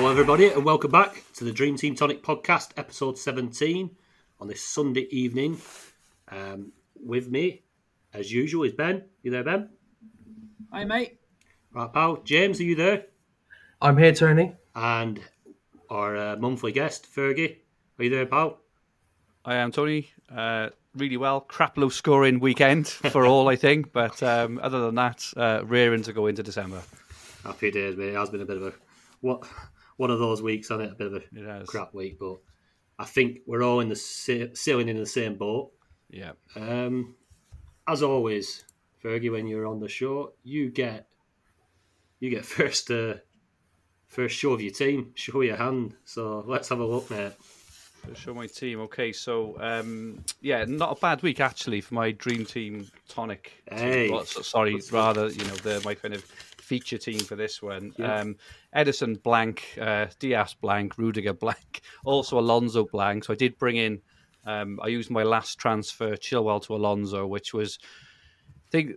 Hello, everybody, and welcome back to the Dream Team Tonic podcast, episode 17, on this Sunday evening. Um, with me, as usual, is Ben. You there, Ben? Hi, mate. Right, pal. James, are you there? I'm here, Tony. And our uh, monthly guest, Fergie. Are you there, pal? I am Tony. Uh, really well. Crap low scoring weekend for all, I think. But um, other than that, uh, rearing to go into December. Happy days, mate. It has been a bit of a what one of those weeks, hasn't it? A bit of a crap week, but I think we're all in the sailing in the same boat. Yeah. Um, as always, Fergie, when you're on the show, you get you get first uh, first show of your team, show your hand. So let's have a look, mate. Show my team. Okay, so um, yeah, not a bad week actually for my dream team tonic. team. Hey. Well, sorry, rather you know the my kind of feature team for this one. Yeah. Um, Ederson blank, uh, Dias blank, Rudiger blank, also Alonso blank. So I did bring in. Um, I used my last transfer, Chilwell to Alonso, which was think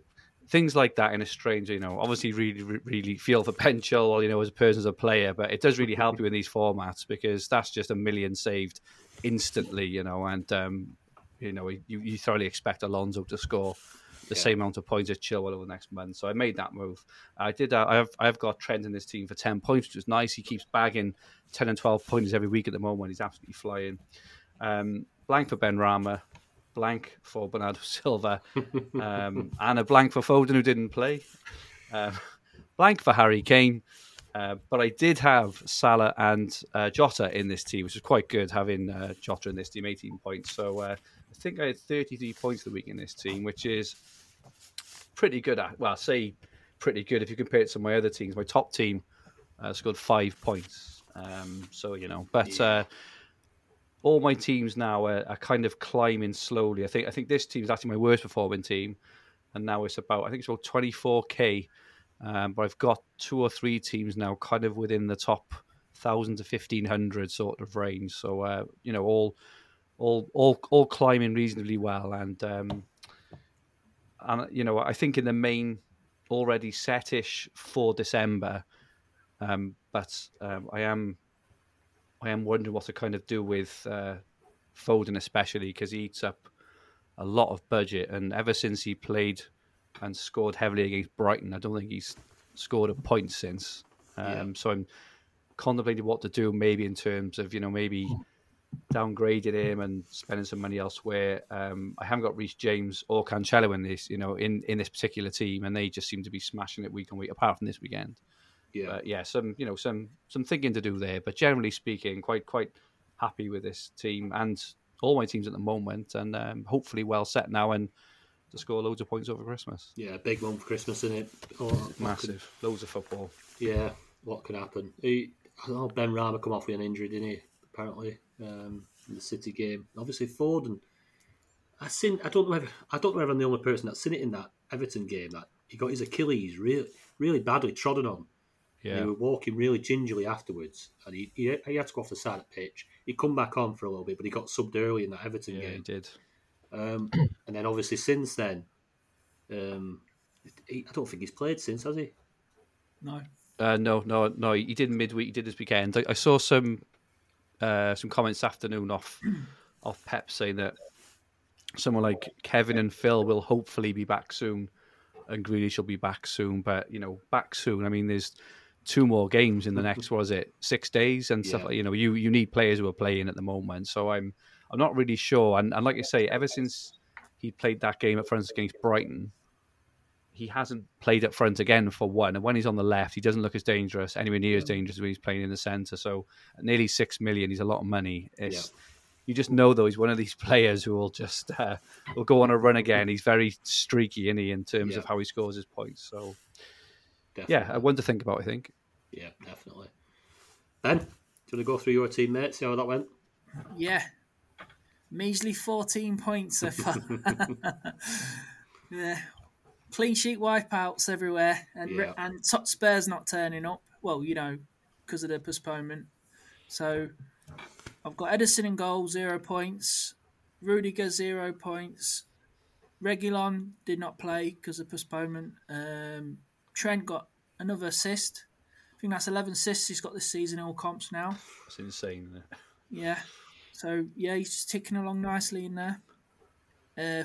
things like that in a strange, you know, obviously really, really feel for Ben Chilwell, you know, as a person, as a player, but it does really help you in these formats because that's just a million saved instantly, you know, and, um, you know, you, you thoroughly expect Alonso to score the same amount of points as Chilwell over the next month. So I made that move. I did. Uh, I have. I have got Trent in this team for ten points, which is nice. He keeps bagging ten and twelve points every week at the moment. He's absolutely flying. Um, blank for Benrahma, blank for Bernardo Silva, um, and a blank for Foden who didn't play. Um, blank for Harry Kane. Uh, but I did have Salah and uh, Jota in this team, which is quite good having uh, Jota in this team, 18 points. So uh, I think I had 33 points the week in this team, which is pretty good. At, well, I say pretty good if you compare it to my other teams. My top team uh, scored five points. Um, so, you know, but uh, all my teams now are, are kind of climbing slowly. I think I think this team is actually my worst performing team. And now it's about, I think it's about 24K. Um, but I've got two or three teams now kind of within the top 1,000 to 1,500 sort of range. So, uh, you know, all all all all climbing reasonably well and um and you know i think in the main already setish for december um but um i am i am wondering what to kind of do with uh foden especially because he eats up a lot of budget. And ever since he played and scored heavily against brighton i don't think he's scored a point since. Um so i'm contemplating what to do maybe in terms of you know maybe downgrading him and spending some money elsewhere. Um, I haven't got Reece James or Cancelo in this, you know, in, in this particular team, and they just seem to be smashing it week on week. Apart from this weekend, Yeah, but yeah, some you know some some thinking to do there. But generally speaking, quite quite happy with this team and all my teams at the moment, and um, hopefully well set now and to score loads of points over Christmas. yeah, big one for Christmas, isn't it? Oh, what could- Massive, loads of football. yeah, what could happen? He, I know. Benrahma come off with an injury, didn't he? Apparently, um, in the City game. Obviously, Foden. I seen. I don't know. Whether, I don't know if I'm the only person that's seen it in that Everton game. That he got his Achilles really, really badly trodden on. And Yeah, he was walking really gingerly afterwards, and he, he he had to go off the side of the pitch. He'd come back on for a little bit, but he got subbed early in that Everton yeah, he game. did. Um, and then obviously since then, Um, he, I don't think he's played since, has he? No. Uh, no, no, no. He did midweek. He did this weekend. I, I saw some uh, some comments this afternoon off off Pep saying that someone like Kevin and Phil will hopefully be back soon, and Grealish will be back soon. But you know, back soon. I mean, there's two more games in the next. Was it? Six days and stuff. Yeah. Like, you know, you you need players who are playing at the moment. So I'm I'm not really sure. And, and like you say, ever since he played that game at front against Brighton, he hasn't played up front again for one. And when he's on the left, he doesn't look as dangerous, anywhere near as dangerous as when he's playing in the centre. So at nearly six million, he's a lot of money. It's, You just know though he's one of these players who will just uh, will go on a run again. He's very streaky, is he, in terms Yeah. of how he scores his points. So Definitely. yeah, one to think about. I think. Yeah, definitely. Ben, do you want to go through your team, mate? See how that went? Yeah. Measly 14 points so far. yeah. Clean sheet wipeouts everywhere. And, Yeah. and top Spurs not turning up. Well, you know, because of the postponement. So I've got Ederson in goal, zero points. Rudiger, zero points. Reguilon did not play because of postponement. Um, Trent got another assist. I think that's 11 assists he's got this season in all comps now. It's insane. Isn't it? Yeah. So yeah, he's just ticking along nicely in there. Uh,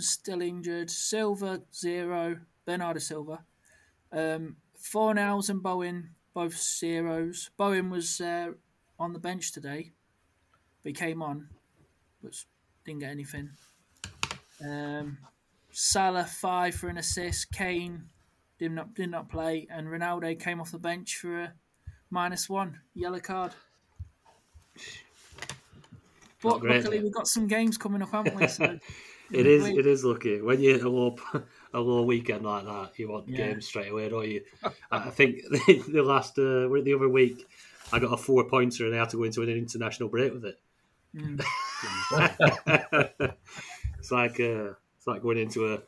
still injured. Silva zero. Bernardo Silva. Um, Fornals and Bowen both zeros. Bowen was uh, on the bench today, but he came on, but didn't get anything. Um, Salah five for an assist. Kane did not did not play, and Ronaldo came off the bench for a minus one yellow card. But luckily, we've got some games coming up, haven't we? So It is. It is lucky when you a low, a low weekend like that. You want Yeah. games straight away, don't you? I I think the last uh, the other week, I got a four pointer and I had to go into an international break with it. it's like uh, it's like going into a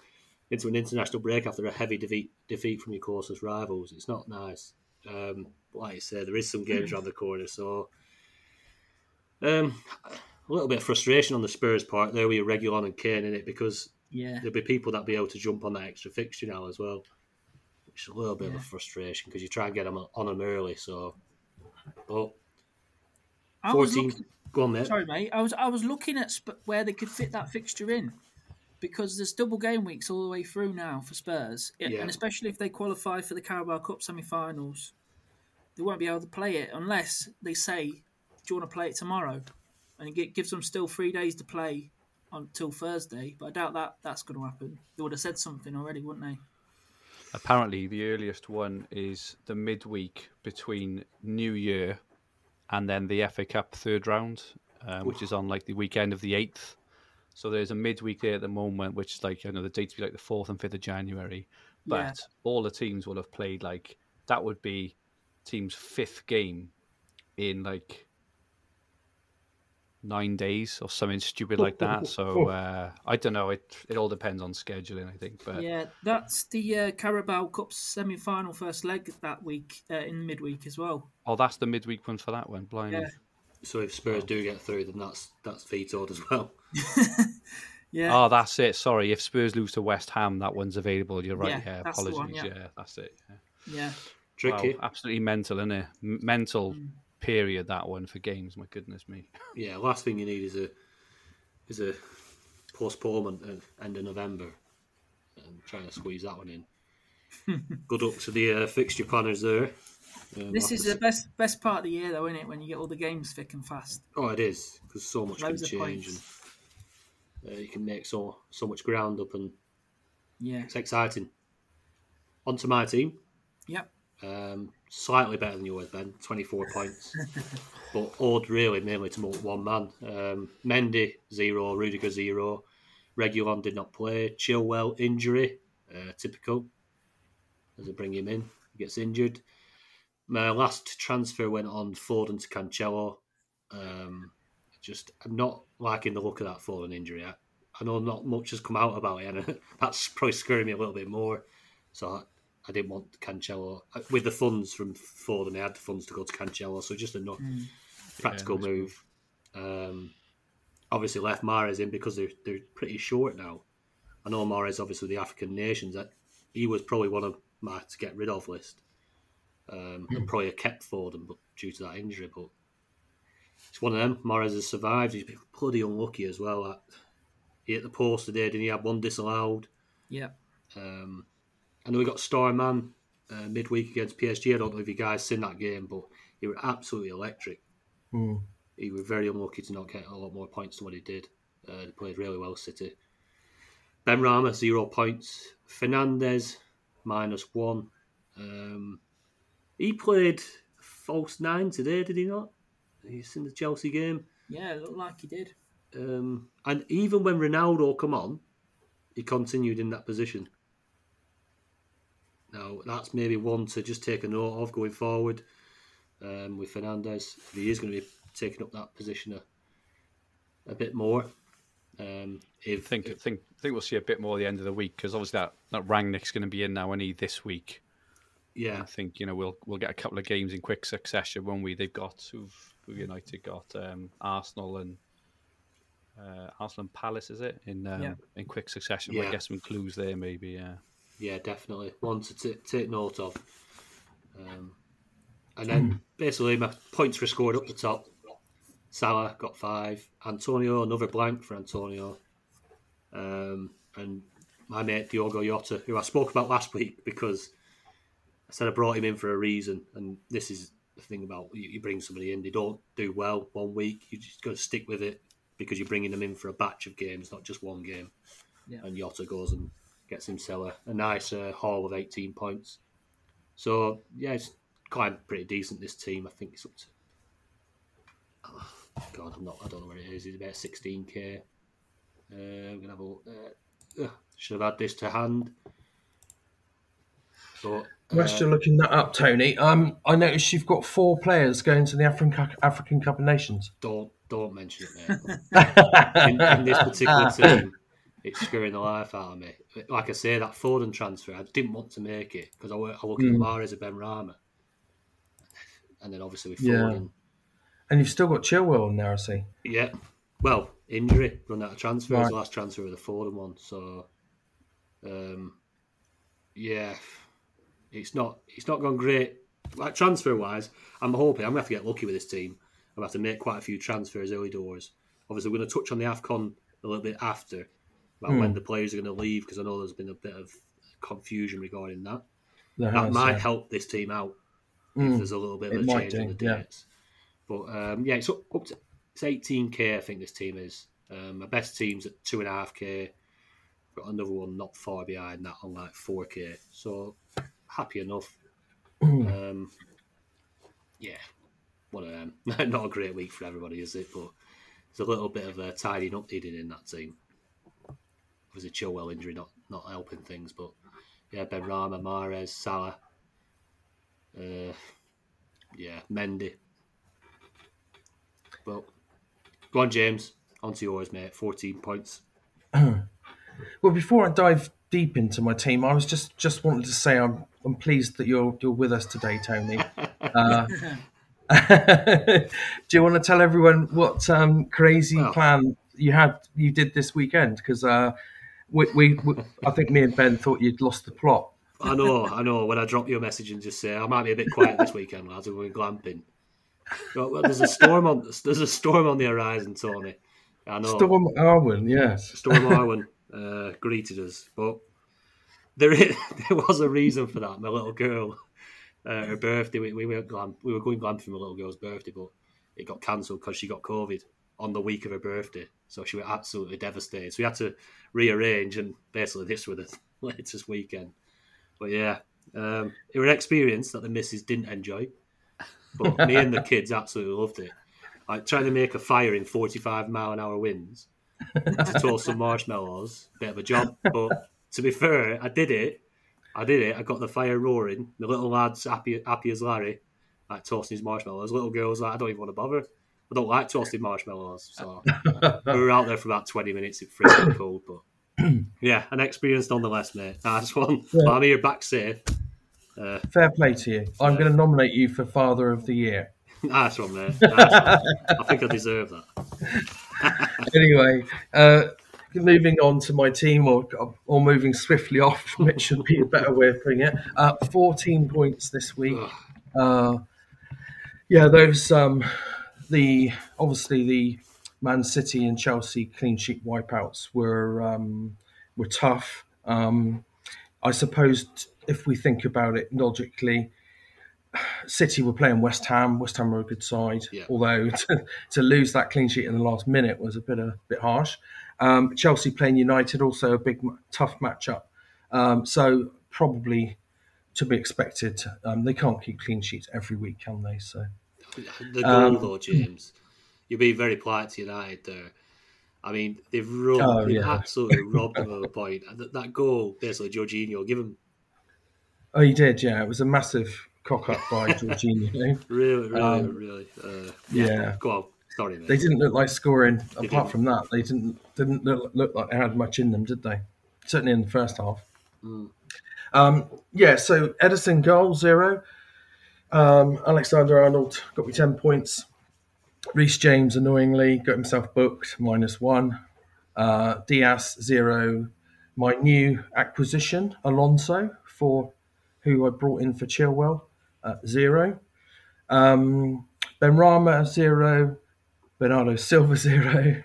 into an international break after a heavy defeat defeat from your closest rivals. It's not nice. Um, but like you said, there is some games around the corner, so um, a little bit of frustration on the Spurs part there with Reguilon and Kane in it because yeah, there'll be people that be able to jump on that extra fixture now as well. Which is a little bit of a frustration because you try and get them on them early. So, but I fourteen. looking, Go on, mate. sorry, mate. I was I was looking at sp- where they could fit that fixture in because there's double game weeks all the way through now for Spurs, Yeah. and especially if they qualify for the Carabao Cup semi-finals, they won't be able to play it unless they say, "Do you want to play it tomorrow?" And it gives them still three days to play until Thursday. But I doubt that that's going to happen. They would have said something already, wouldn't they? Apparently, the earliest one is the midweek between New Year and then the FA Cup third round, uh, which is on like the weekend of the eighth. So there's a midweek there at the moment, which is like I know the dates be like the fourth and fifth of January, but Yeah. all the teams will have played like that would be team's fifth game in like nine days or something stupid like that. So uh, I don't know. It it all depends on scheduling, I think. But Yeah, that's the uh, Carabao Cup semi-final first leg that week uh, in midweek as well. oh, that's the midweek one for that one. Blimey. Yeah. So if Spurs do get through, then that's that's vetoed as well. Yeah, Oh, that's it. Sorry, if Spurs lose to West Ham, that one's available. You're right. Yeah, Yeah, apologies. one, yeah. yeah. that's it. Yeah. yeah. Tricky. Wow, absolutely mental, isn't it? M- mental Mm. Period that one for games. My goodness me. Yeah. Last thing you need is a is a postponement at end of November, and trying to squeeze that one in. Good luck to the uh, fixture planners there. Um, This is to the best best part of the year, though, isn't it? When you get all the games thick and fast. Oh, it is because so much Loads can change, and uh, you can make so so much ground up, and Yeah. it's exciting. On to my team, Yep. Um, slightly better than yours, Ben. Twenty four points, but owed really mainly to one man. Um, Mendy zero, Rudiger zero, Reguilon did not play. Chilwell injury, uh, typical. As I bring him in, he gets injured. My last transfer went on Foden to Cancelo. Um, just I'm not liking the look of that Foden injury. I, I know not much has come out about it, and that's probably scaring me a little bit more. So I, I didn't want Cancelo with the funds from Foden. I had the funds to go to Cancelo, so just a not practical nice move. Um, obviously left Mahrez in because they're they're pretty short now. I know Mahrez, obviously, the African nations, that he was probably one of my to get rid of list. Um, and probably have kept Foden, but due to that injury. But it's one of them. Mahrez has survived. He's been bloody unlucky as well. Like, he hit the post today, didn't he? Had one disallowed. Yeah. Um, I know he got star man uh, midweek against PSG. I don't know if you guys seen that game, but he was absolutely electric. Hmm. He was very unlucky to not get a lot more points than what he did. Uh, he played really well, City. Benrahma zero points. Fernandes minus one. Um, he played false nine today, did he not? He's in the Chelsea game. Yeah, it looked like he did. Um, and even when Ronaldo come on, he continued in that position. Now that's maybe one to just take a note of going forward um, with Fernandes. He is going to be taking up that position a, a bit more. Um, I if think think think we'll see a bit more at the end of the week because obviously that that Rangnick's going to be in now, and he this week. yeah, I think you know we'll we'll get a couple of games in quick succession when we they've got who've who United got um, Arsenal and uh, Arsenal and Palace is it in um, Yeah. in quick succession? We'll get some clues there maybe. Yeah. Yeah, definitely one to t- take note of. Um, and then basically my points were scored up the top. Salah got five. Antonio another blank for Antonio. Um, and my mate Diogo Jota, who I spoke about last week because I said I brought him in for a reason, and this is the thing about you, you bring somebody in, they don't do well one week, you just got to stick with it because you're bringing them in for a batch of games, not just one game. Yeah. And Jota goes and gets himself a, a nice uh, haul of 18 points. So yeah, it's quite pretty decent. This team, I think it's up to. Oh, God, I'm not. I don't know where it is. It's about 16k. Uh, I'm gonna have a. look. Uh, should have had this to hand. But Whilst uh, you're looking that up, Tony, um, I noticed you've got four players going to the African Cup, African Cup of Nations. don't don't mention it, mate. in, in this particular team, it's screwing the life out of me. Like I say, that Foden transfer, I didn't want to make it because I, I look at Mm. Mahrez and Benrahma, and then obviously with Yeah. Foden, And you've still got Chilwell in there, I see. yeah. Well, injury, run out of transfers, Right. the last transfer of the Foden one, so um, yeah, it's not it's not gone great. Like transfer wise, I'm hoping I'm gonna have to get lucky with this team. I'm gonna have to make quite a few transfers early doors. Obviously, we're going to touch on the Afcon a little bit after about Hmm. when the players are going to leave because I know there's been a bit of confusion regarding that. There That has, might yeah. help this team out if Mm. there's a little bit It of a might change in do, the yeah. dates. But um, yeah, it's up, up to it's 18k. I think this team is. Um, my best team's at two and a half k. Got another one not far behind that on like 4k. So happy enough. um, yeah, one of them. not a great week for everybody, is it? But there's a little bit of a tidying up needed in that team. Obviously, Chilwell injury not not helping things, but yeah, Ben Rama, Mahrez, Salah, uh, yeah, Mendy. Well, go on, James. On to yours, mate. 14 points. Well, before I dive deep into my team, I was just just wanted to say I'm I'm pleased that you're you're with us today, Tony. Uh, do you want to tell everyone what um, crazy Well- plan you had you did this weekend? Because uh, we, we, we I think me and Ben thought you'd lost the plot. I know, I know. When I drop you a message and just say I might be a bit quiet this weekend, lads, we're going glamping. Well, there's a storm on. There's a storm on the horizon, Tony. I know. Storm Arwen, yes. Storm Arwen uh, greeted us, but there is, there was a reason for that. My little girl, uh, her birthday, we, we went glam, we were going glamping for my little girl's birthday, but it got cancelled because she got COVID on the week of her birthday. So she was absolutely devastated. So we had to rearrange, and basically this was the latest weekend. But yeah, um, it was an experience that the missus didn't enjoy, but me and the kids absolutely loved it. Like trying to make a fire in 45 mile an hour winds to toast some marshmallows. Bit of a job, but to be fair, I did it. I did it. I got the fire roaring. The little lad's happy, happy as Larry, like toasting his marshmallows. Little girl's like, I don't even want to bother. I don't like toasted marshmallows. So we were out there for about 20 minutes. It freezing cold, but yeah, an experience nonetheless, mate. Nice one. But I'm here back safe. Uh, Fair play to you. I'm going to nominate you for Father of the Year. nice one, mate. Nice one. I think I deserve that. anyway, uh, moving on to my team, or or moving swiftly off, which should be a better way of putting it. Uh, Fourteen points this week. Uh, yeah, those um, the obviously the Man City and Chelsea clean sheet wipeouts were um, were tough. Um, I suppose if we think about it logically, City were playing West Ham. West Ham were a good side, Yeah. although to, to lose that clean sheet in the last minute was a bit a bit harsh. Um, Chelsea playing United, also a big tough matchup. Um, so probably to be expected. Um, they can't keep clean sheets every week, can they? So The goal, Um, though, James, you're being very polite to United there. I mean, they've robbed, Oh, they've yeah. absolutely robbed them of a point. And That, that goal, basically, Jorginho, give him oh, he did, yeah. It was a massive cock up by Jorginho. really, really, Um, really. Uh, yeah. Go on. Sorry, mate. They didn't look like scoring. They apart didn't. from that, they didn't didn't look, look like they had much in them, did they? Certainly in the first half. Mm. Um, yeah. So Ederson goal zero. Um, Alexander Arnold got me ten points. Reece James annoyingly got himself booked minus one. Uh, Dias zero. My new acquisition Alonso for who I brought in for Chilwell uh, zero. Um, Benrahma zero. Bernardo Silva zero,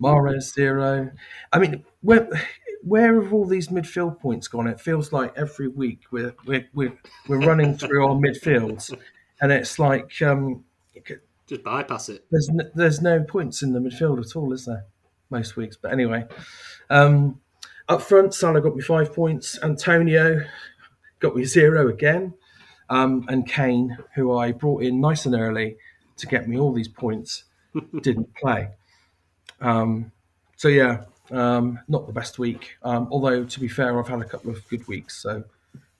Mahrez zero. I mean, where have all these midfield points gone? It feels like every week we're we're we're, we're running through our midfields, and it's like um, Just bypass it. there's n- there's no points in the midfield at all, is there? Most weeks, but anyway. Um, up front, Salah got me five points. Antonio got me zero again, um, and Kane, who I brought in nice and early to get me all these points, didn't play. Um, so yeah, um, not the best week. Um, although to be fair, I've had a couple of good weeks, so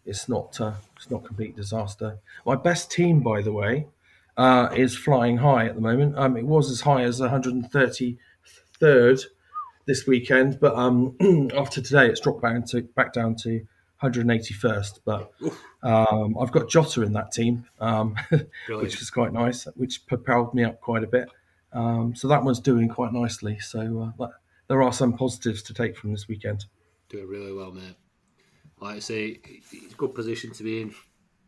it's not uh, it's not complete disaster. My best team, by the way, uh, is flying high at the moment. Um, it was as high as 133rd this weekend, but um, after today, it's dropped back to back down to 181st. But um, I've got Jota in that team, um, which is quite nice, which propelled me up quite a bit. Um, so that one's doing quite nicely. So uh, that, there are some positives to take from this weekend. Doing really well, mate. Like I say, it's a good position to be in,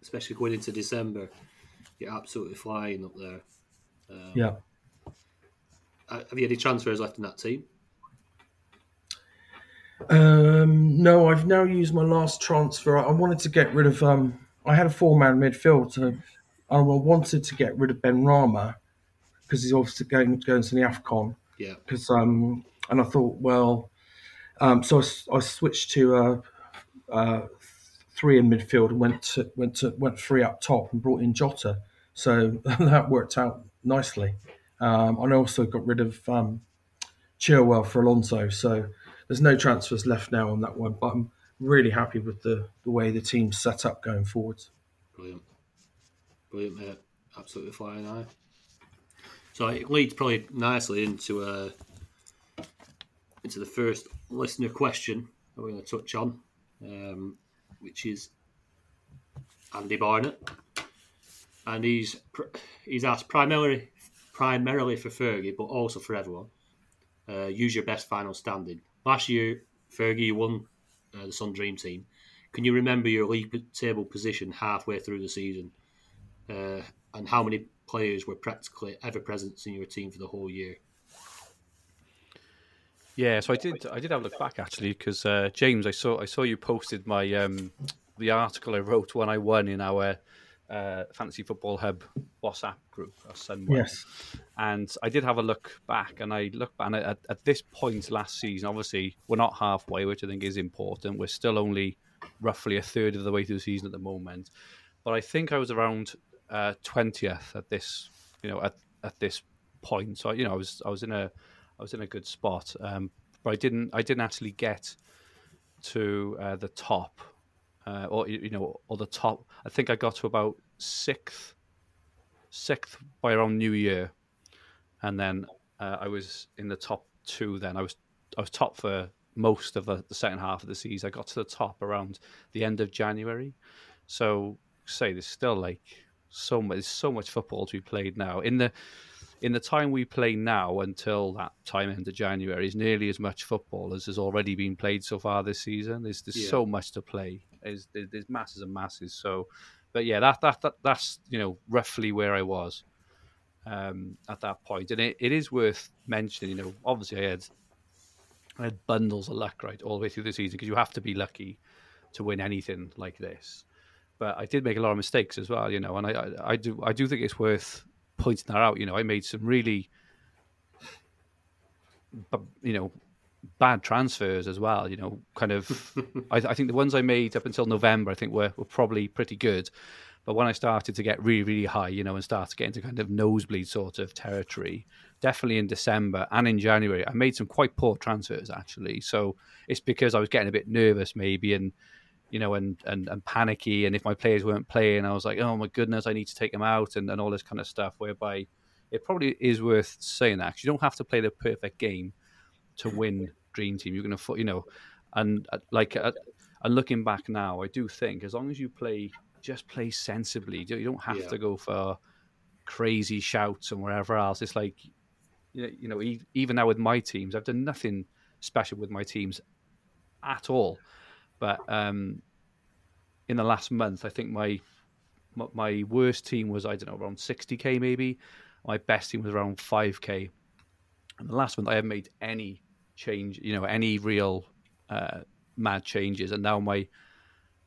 especially going into December. You're absolutely flying up there. Yeah. Uh, Have you any transfers left in that team? Um, no, I've now used my last transfer. I wanted to get rid of. Um, I had a four-man midfield, so I wanted to get rid of Benrahma because he's obviously going going to the Afcon. Yeah. Because um, and I thought, well, um, so I switched to uh, uh, three in midfield and went to went to went three up top and brought in Jota. So that worked out nicely. Um, and I also got rid of um, Chilwell for Alonso. So there's no transfers left now on that one, but I'm really happy with the, the way the team's set up going forward. Brilliant. Brilliant, mate. Absolutely flying high. So it leads probably nicely into uh, into the first listener question that we're going to touch on, um, which is Andy Barnett, and he's he's asked primarily primarily for Fergie, but also for everyone. Uh, use your best final standing. Last year, Fergie won uh, the Sun Dream team. Can you remember your league table position halfway through the season, uh, and how many players were practically ever present in your team for the whole year? Yeah, so I did. I did have a look back actually because uh, James, I saw I saw you posted my um, the article I wrote when I won in our uh, Fantasy Football Hub WhatsApp group. Yes. and I did have a look back, and I look back and at, at this point last season. Obviously, we're not halfway, which I think is important. We're still only roughly a third of the way through the season at the moment, but I think I was around uh, twentieth at this, you know, at, at this point. So you know, I was I was in a I was in a good spot, um, but I didn't I didn't actually get to uh, the top, uh, or you know, or the top. I think I got to about sixth, sixth by around New Year, and then uh, I was in the top two. Then I was I was top for most of the, the second half of the season. I got to the top around the end of January. So say there's still like so much, so much football to be played now in the in the time we play now until that time end of January is nearly as much football as has already been played so far this season. There's there's Yeah. so much to play. There's, there's masses and masses. So, but yeah, that that, that that's you know roughly where I was um, at that point. point, and it, it is worth mentioning. You know, obviously I had I had bundles of luck right all the way through the season because you have to be lucky to win anything like this. But I did make a lot of mistakes as well, you know, and I, I, I do I do think it's worth pointing that out. You know, I made some really, you know, bad transfers as well. You know, kind of. I, I think the ones I made up until November, I think were were probably pretty good. But when I started to get really, really high, you know, and start to get into kind of nosebleed sort of territory, definitely in December and in January, I made some quite poor transfers actually. So it's because I was getting a bit nervous maybe and you know, and, and, and panicky. And if my players weren't playing, I was like, oh my goodness, I need to take them out and, and all this kind of stuff. Whereby it probably is worth saying that 'cause you don't have to play the perfect game to win Dream Team. You're going to, you know, and uh, like, uh, and looking back now, I do think as long as you play, just play sensibly. You don't have Yeah. to go for crazy shouts and wherever else. It's like, you know, even now with my teams, I've done nothing special with my teams at all. But um, in the last month, I think my my- my worst team was I don't know around sixty k maybe. My best team was around five k. And the last month, I haven't made any change, you know, any real uh, mad changes. And now my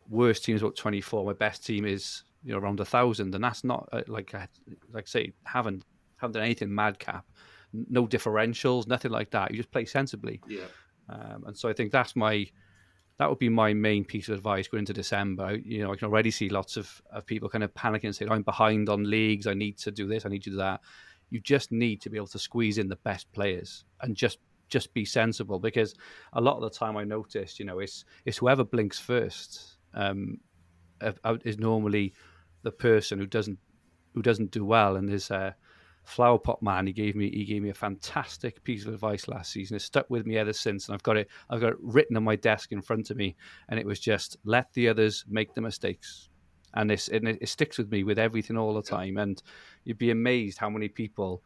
worst team is about twenty four. My best team is you know around a thousand, and that's not uh, like I like I say haven't haven't done anything madcap, no differentials, nothing like that. You just play sensibly. Yeah. Um, and so I think that's my that would be my main piece of advice going into December. You know, I can already see lots of, of people kind of panicking and saying, I'm behind on leagues, I need to do this, I need to do that. You just need to be able to squeeze in the best players and just just be sensible because a lot of the time I noticed, you know, it's it's whoever blinks first um, is normally the person who doesn't who doesn't do well. And there's a flower pot man. He gave me he gave me a fantastic piece of advice last season. It's stuck with me ever since, and I've got it I've got it written on my desk in front of me. And it was just let the others make the mistakes, and this and it, it sticks with me with everything all the time. And you'd be amazed how many people,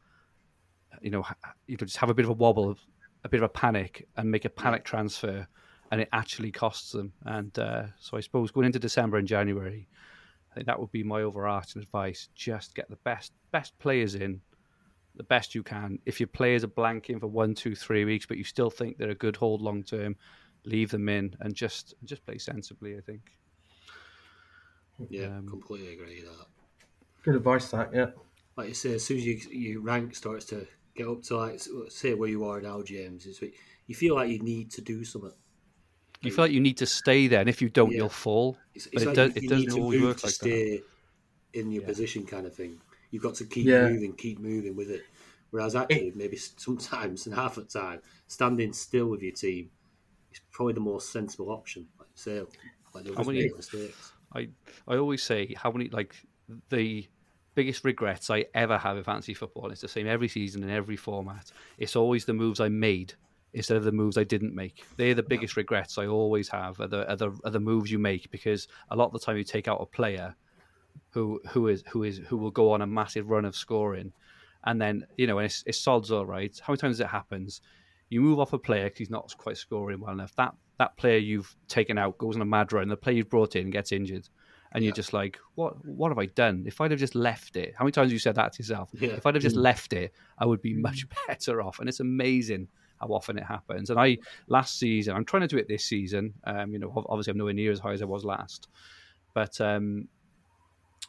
you know, you know, just have a bit of a wobble, a bit of a panic, and make a panic transfer. And it actually costs them. And uh, so I suppose going into December and January, I think that would be my overarching advice. Just get the best best players in, the best you can. If your players are blanking for one, two, three weeks, but you still think they're a good hold long term, leave them in and just just play sensibly. I think. Yeah, Um, completely agree with that. Good advice, that, yeah. Like you say, as soon as you, your rank starts to get up to like say where you are now, James, is you feel like you need to do something. You feel like you need to stay there, and if you don't, Yeah. you'll fall. It's, But it's it like does- you, it you doesn't need to always move work to like that. stay in your Yeah. position, kind of thing. You've got to keep Yeah. moving, keep moving with it. Whereas actually, maybe sometimes and half the time, standing still with your team is probably the more sensible option. Like you say, like How many- mistakes. I I always say how many like the biggest regrets I ever have in fantasy football. It's the same every season in every format. It's always the moves I made instead of the moves I didn't make. They're the biggest regrets I always have. Are the, are the are the moves you make because a lot of the time you take out a player who who is who is who will go on a massive run of scoring, and then you know and it's, it's sods all right. How many times it happens? You move off a player because he's not quite scoring well enough. That that player you've taken out goes on a mad run. The player you've brought in gets injured, and you're just like, what What have I done? If I'd have just left it, how many times have you said that to yourself? Yeah. If I'd have just left it, I would be much better off. And it's amazing how often it happens. And I last season, I'm trying to do it this season. Um, you know, obviously I'm nowhere near as high as I was last, but um,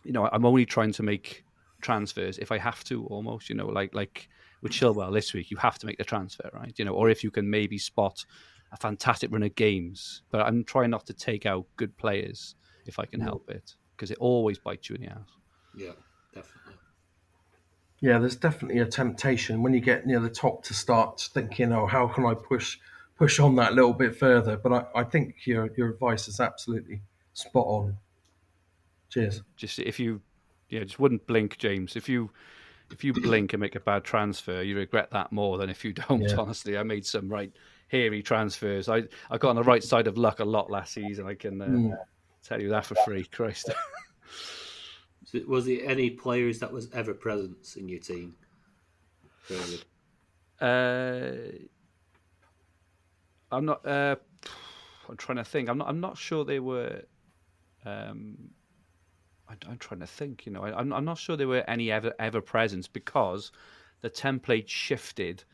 you know, I'm only trying to make transfers if I have to, almost. You know, like like with Chilwell this week, you have to make the transfer, right? You know, or if you can maybe spot a fantastic run of games. But I'm trying not to take out good players if I can mm. help it, because it always bites you in the ass. Yeah, definitely. Yeah, there's definitely a temptation when you get near the top to start thinking, "Oh, how can I push push on that little bit further?" But I, I think your your advice is absolutely spot on. Cheers. Just if you, yeah, just wouldn't blink, James. If you if you blink and make a bad transfer, you regret that more than if you don't. Yeah. Honestly, I made some right hairy transfers. I I got on the right side of luck a lot last season. I can uh, Mm. tell you that for free. Christ. So was there any players that was ever present in your team Very. Uh, I'm not. Uh, I'm trying to think. I'm not. I'm not sure they were. Um, I, I'm trying to think. You know, I, I'm. I'm not sure there were any ever ever presence because the template shifted.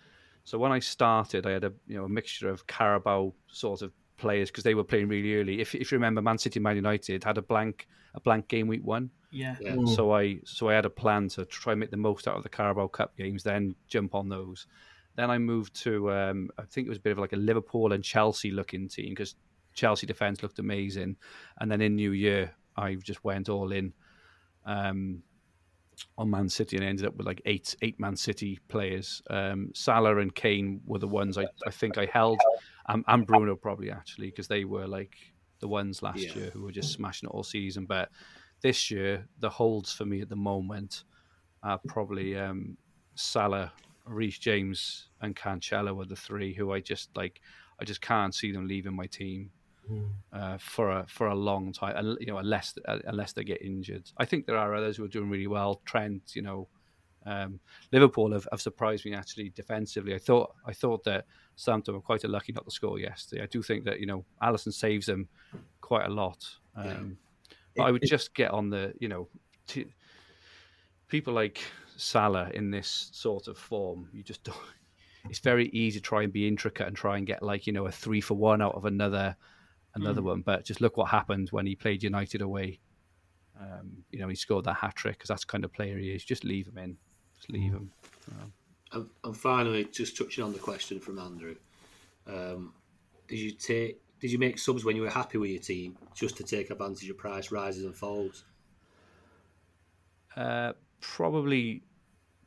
So when I started, I had a you know a mixture of Carabao sort of players because they were playing really early. If if you remember, Man City, Man United had a blank a blank game week one. Yeah. Yeah. So I so I had a plan to try and make the most out of the Carabao Cup games, then jump on those. Then I moved to um, I think it was a bit of like a Liverpool and Chelsea looking team because Chelsea defense looked amazing. And then in New Year, I just went all in um, on Man City and ended up with like eight eight Man City players. Um, Salah and Kane were the ones I, I think I held, and, and Bruno probably actually because they were like the ones last Yeah. year who were just smashing it all season. But this year, the holds for me at the moment are probably um, Salah, Reece James, and Cancelo are the three who I just like. I just can't see them leaving my team uh, for a for a long time. You know, unless unless they get injured. I think there are others who are doing really well. Trent, you know, um, Liverpool have, have surprised me actually defensively. I thought I thought that Southampton were quite unlucky not to score yesterday. I do think that you know Alisson saves them quite a lot. Um, But I would just get on the you know t- people like Salah in this sort of form. You just don't. It's very easy to try and be intricate and try and get like you know a three for one out of another another one. But just look what happened when he played United away. Um, you know, he scored that hat trick because that's the kind of player he is. Just leave him in. Just leave him. And, and finally, just touching on the question from Andrew, um, did you take? Did you make subs when you were happy with your team, just to take advantage of price rises and falls? Uh, probably,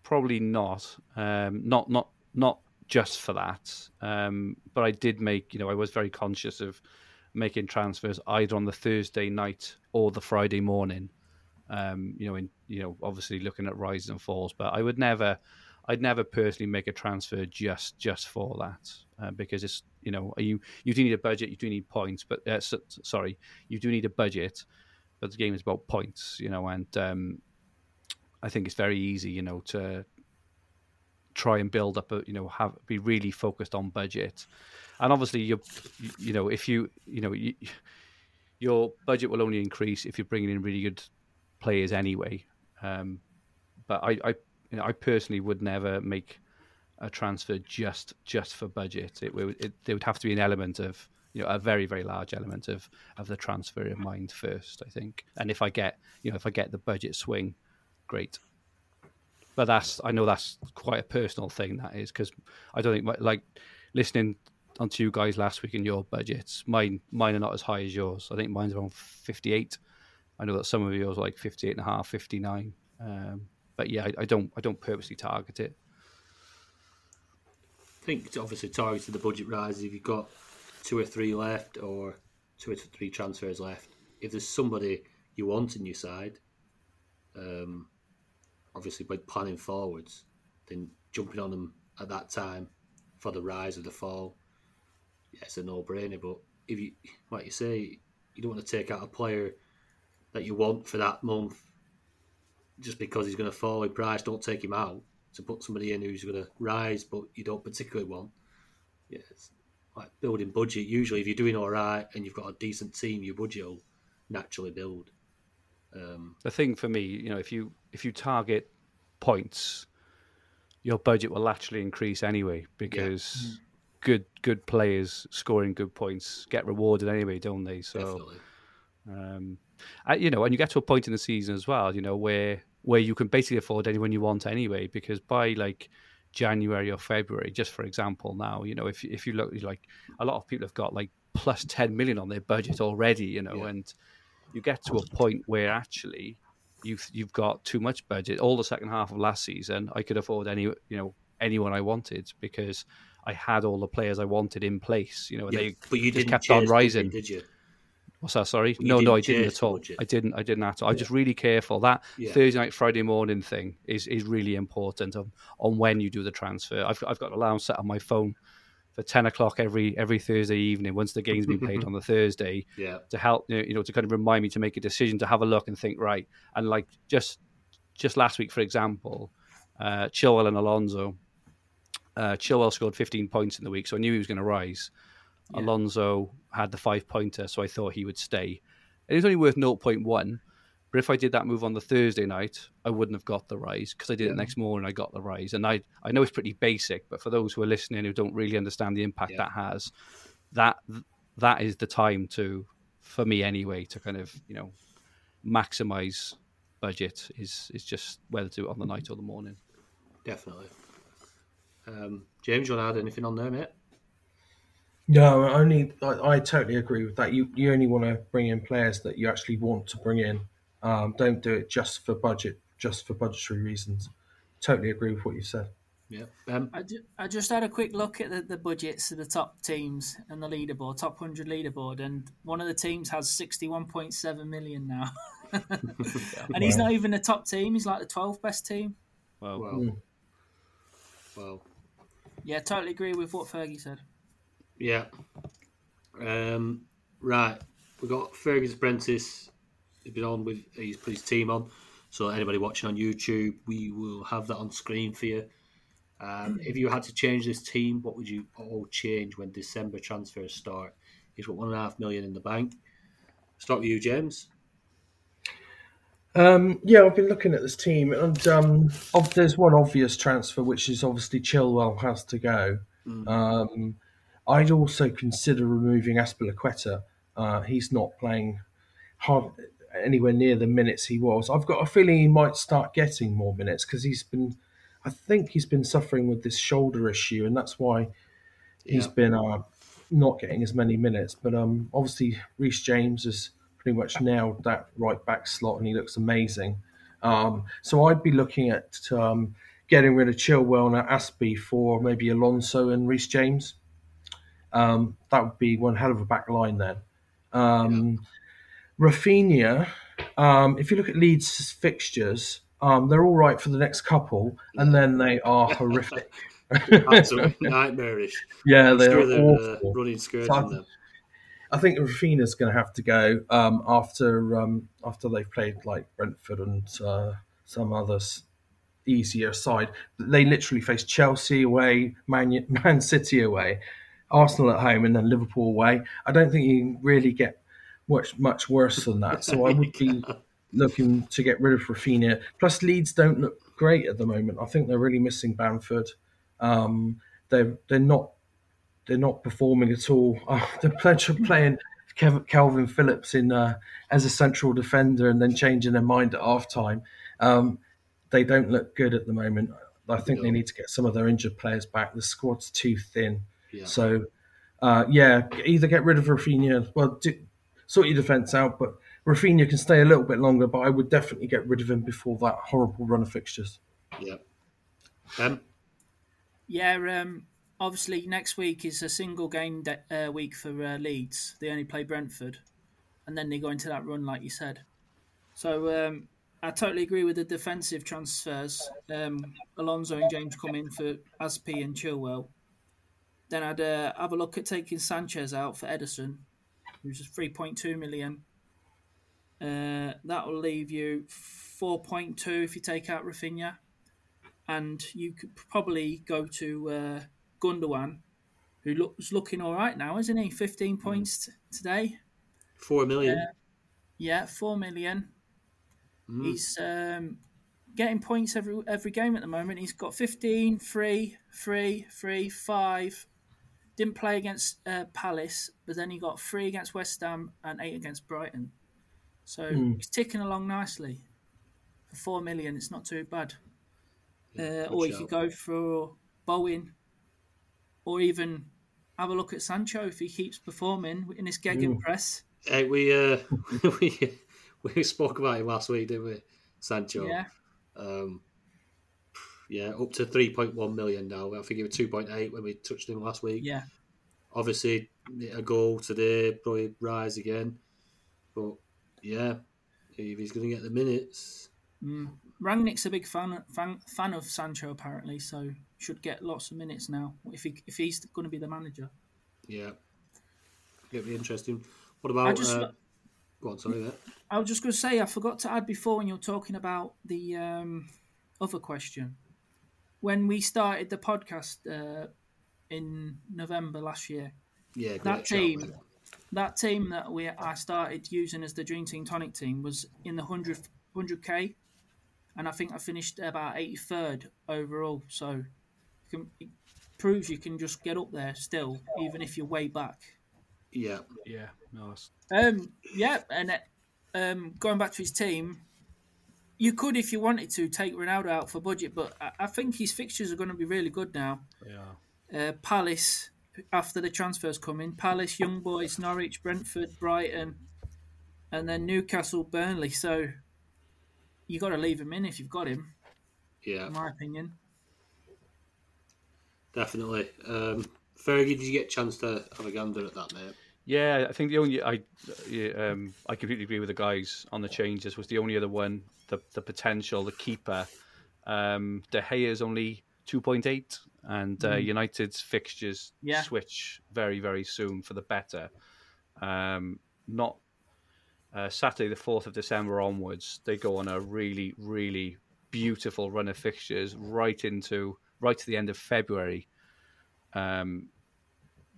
probably not. Um, not not not just for that. Um, but I did make. You know, I was very conscious of making transfers either on the Thursday night or the Friday morning. Um, you know, in you know, obviously looking at rises and falls. But I would never. I'd never personally make a transfer just just for that uh, because it's you know you you do need a budget, you do need points, but uh, so, sorry, you do need a budget, but the game is about points, you know, and um, I think it's very easy, you know, to try and build up a, you know, have be really focused on budget, and obviously you, you know, if you, you know, you, your budget will only increase if you're bringing in really good players anyway. Um, but I, I, you know, I personally would never make a transfer just just for budget. It it, there would have to be an element of you know a very very large element of of the transfer in mind first. I think, and if I get you know if I get the budget swing, great. But that's I know that's quite a personal thing that is because I don't think like listening onto you guys last week in your budgets, mine mine are not as high as yours. I think mine's around fifty eight. I know that some of yours are like 58 and a half, 59. Um, but yeah, I, I don't I don't purposely target it. I think it's obviously targeted the budget rises if you've got two or three left or two or three transfers left. If there's somebody you want in your side, um, obviously by planning forwards, then jumping on them at that time for the rise of the fall, yeah, it's a no-brainer. But if you, like you say, you don't want to take out a player that you want for that month just because he's going to fall in price. Don't take him out to put somebody in who's going to rise, but you don't particularly want. Yeah, it's like building budget. Usually, if you're doing all right and you've got a decent team, your budget will naturally build. Um, The thing for me, you know, if you if you target points, your budget will actually increase anyway because good good players scoring good points get rewarded anyway, don't they? So definitely. um, I, you know, and you get to a point in the season as well, you know, where where you can basically afford anyone you want anyway, because by like January or February, just for example, now, you know, if if you look like a lot of people have got like plus ten million on their budget already, you know, Yeah. and you get to a point where actually you've you've got too much budget. All the second half of last season, I could afford any you know anyone I wanted because I had all the players I wanted in place, you know, Yeah, they but you just didn't kept on rising. did you? What's that? Sorry. No, no, I didn't at all. I didn't. I didn't at all. I'm just really careful. That Yeah. Thursday night, Friday morning thing is is really important on, on when you do the transfer. I've I've got an alarm set on my phone for ten o'clock every every Thursday evening once the game's been played on the Thursday Yeah, to help you know, you know to kind of remind me to make a decision to have a look and think right and like just just last week for example, uh, Chilwell and Alonso uh, Chilwell scored 15 points in the week, so I knew he was going to rise. Alonso had the five pointer, so I thought he would stay. It was only worth 0.1, but if I did that move on the Thursday night, I wouldn't have got the rise because I did it next morning. I got the rise, and I I know it's pretty basic, but for those who are listening who don't really understand the impact that has, that that is the time to, for me anyway, to kind of you know maximize budget is is just whether to do it on the night or the morning. Definitely. Um, James, you want to add anything on there, mate? No, only I, I totally agree with that. You you only want to bring in players that you actually want to bring in. Um, don't do it just for budget, just for budgetary reasons. Totally agree with what you said. Yeah. Um, I, ju- I just had a quick look at the, the budgets of the top teams and the leaderboard, top 100 leaderboard, and one of the teams has 61.7 million now. and he's not even the top team, he's like the 12th best team. Well, well, well, Yeah, totally agree with what Fergie said. yeah. Um, right. We've got Fergus Apprentice. He's been on with, he's put his team on. So, anybody watching on YouTube, we will have that on screen for you. Um, if you had to change this team, what would you all change when December transfers start? He's got one and a half million in the bank. Start with you, James. Um, yeah, I've been looking at this team, and um, ob- there's one obvious transfer, which is obviously Chilwell has to go. Um, I'd also consider removing Azpilicueta. Uh, he's not playing hard anywhere near the minutes he was. I've got a feeling he might start getting more minutes because he's been, I think he's been suffering with this shoulder issue, and that's why he's Yeah. been uh, not getting as many minutes. But um, obviously, Reece James has pretty much nailed that right back slot, and he looks amazing. Um, so I'd be looking at um, getting rid of Chilwell and Aspie for maybe Alonso and Reece James. Um, that would be one hell of a back line then. Um, Rafinha, um, if you look at Leeds' fixtures, um, they're all right for the next couple, and then they are horrific. Absolutely nightmarish. yeah, they're uh, awful. running So I- in them. I think Rafinha's going to have to go um, after um, after they've played like Brentford and uh, some others easier side. They literally face Chelsea away, Man, Man City away, Arsenal at home, and then Liverpool away. I don't think you can really get much much worse than that. So I would be looking to get rid of Rafinha. Plus, Leeds don't look great at the moment. I think they're really missing Bamford. Um, they're they're not they're not performing at all. Oh, they're playing, playing Kev- Kalvin Phillips in uh, as a central defender and then changing their mind at half time. Um, they don't look good at the moment. I think they need to get some of their injured players back. The squad's too thin. Yeah. So, uh, yeah, either get rid of Rafinha, well, do, sort your defence out, but Rafinha can stay a little bit longer, but I would definitely get rid of him before that horrible run of fixtures. Yeah. Um, Yeah, um, obviously next week is a single game de- uh, week for uh, Leeds. They only play Brentford, and then they go into that run, like you said. So um, I totally agree with the defensive transfers. Um, Alonso and James come in for Aspi and Chilwell. Then I'd uh, have a look at taking Sanchez out for Ederson, who's just three point two million. Uh, that will leave you four point two if you take out Rafinha and you could probably go to uh, Gundogan, who looks looking all right now, isn't he? Fifteen points t- today. four million. Yeah, four million. He's um, getting points every every game at the moment. He's got 15, 3, 3, 3, 5. Didn't play against uh, Palace, but then he got three against West Ham and eight against Brighton. So he's ticking along nicely. For four million, it's not too bad. Uh, or you could go for Bowen, or even have a look at Sancho if he keeps performing in his Gegen press. Hey, we uh, we we spoke about him last week, didn't we, Sancho? Yeah, Um, yeah, up to three point one million now. I think he was two point eight when we touched him last week. yeah. Obviously, a goal today, probably rise again. But yeah, if he's going to get the minutes, Rangnick's a big fan, fan fan of Sancho apparently, so should get lots of minutes now if he if he's going to be the manager. yeah, it'll be interesting. What about? I just- uh, go on, sorry, mate. I was just going to say I forgot to add before when you were talking about the um, other question. when we started the podcast uh, in November last year, Yeah, that team, that team that we I started using as the Dream Team Tonic team was in the 100 100k, and I think I finished about 83rd overall. So you can, it proves you can just get up there still, even if you're way back. Yeah, Yeah, nice. Um, yeah, and um, going back to his team, you could, if you wanted to, take Ronaldo out for budget, but I, I think his fixtures are going to be really good now. yeah. Uh, Palace, after the transfers come in, Palace, Young Boys, Norwich, Brentford, Brighton, and then Newcastle, Burnley. So you got to leave him in if you've got him, yeah, in my opinion. definitely. Um, Fergie, did you get a chance to have a gander at that, mate? Yeah, I think the only I, yeah, um, I completely agree with the guys on the changes. Was the only other one the the potential the keeper. Um, De Gea is only two point eight, and uh, United's fixtures Yeah. switch very very soon for the better. Um, not uh, Saturday the fourth of December onwards, they go on a really really beautiful run of fixtures right into right to the end of February. Um,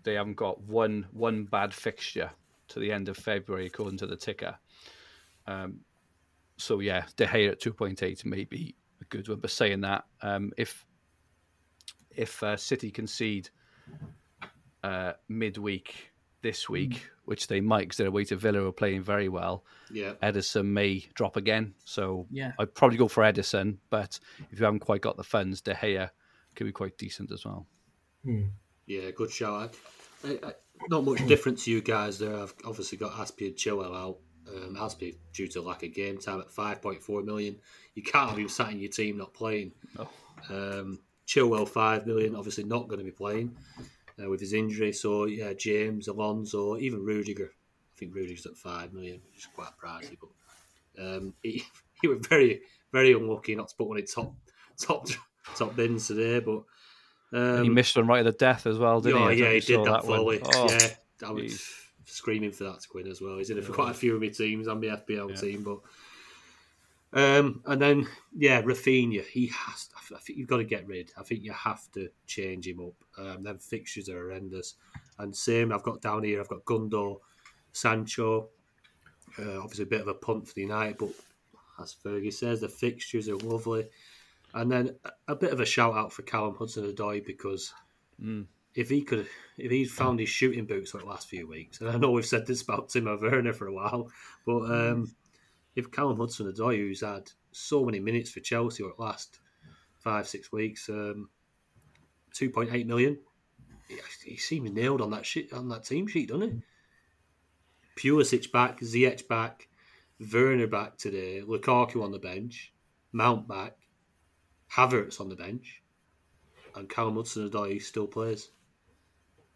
they haven't got one one bad fixture to the end of February, according to the ticker. Um, so yeah, De Gea at two point eight may be a good one. But saying that, um, if if uh, City concede uh, midweek this week, which they might because they're away to Villa, who are playing very well, Yeah, Ederson may drop again. So Yeah. I'd probably go for Ederson. But if you haven't quite got the funds, De Gea could be quite decent as well. yeah, good shout. I, I, not much different to you guys there. I've obviously got Aspie and Chilwell out. Um, Aspie due to lack of game time at 5.4 million. You can't have him sat in your team not playing. No. Um, Chilwell 5 million, obviously not going to be playing uh, with his injury. So, yeah, James, Alonso, even Rudiger. I think Rudiger's at 5 million, which is quite pricey. But um, he, he was very, very unlucky not to put one in top top top bins today. But um, he missed one right at the death as well, didn't oh, he? I yeah, he know if you did that fully. Oh, yeah, I was jeez. screaming for that to win as well. He's in it for quite a few of my teams and my FPL team, but um, and then yeah, Rafinha, he has. I think you've got to get rid. I think you have to change him up. Um, them fixtures are horrendous, and same. I've got down here. I've got Gundo, Sancho. Uh, obviously, a bit of a punt for the United, but as Fergie says, the fixtures are lovely. And then a, a bit of a shout out for Callum Hudson-Odoi because if he could, if he's found his shooting boots for the last few weeks, and I know we've said this about Timo Werner for a while, but um, if Callum Hudson-Odoi, who's had so many minutes for Chelsea over the last five six weeks, um, two point eight million, he, he seems nailed on that shit on that team sheet, doesn't he? Pulisic back, Ziyech back, Werner back today, Lukaku on the bench, Mount back, Havertz on the bench, and Callum Hudson-Odoi still plays.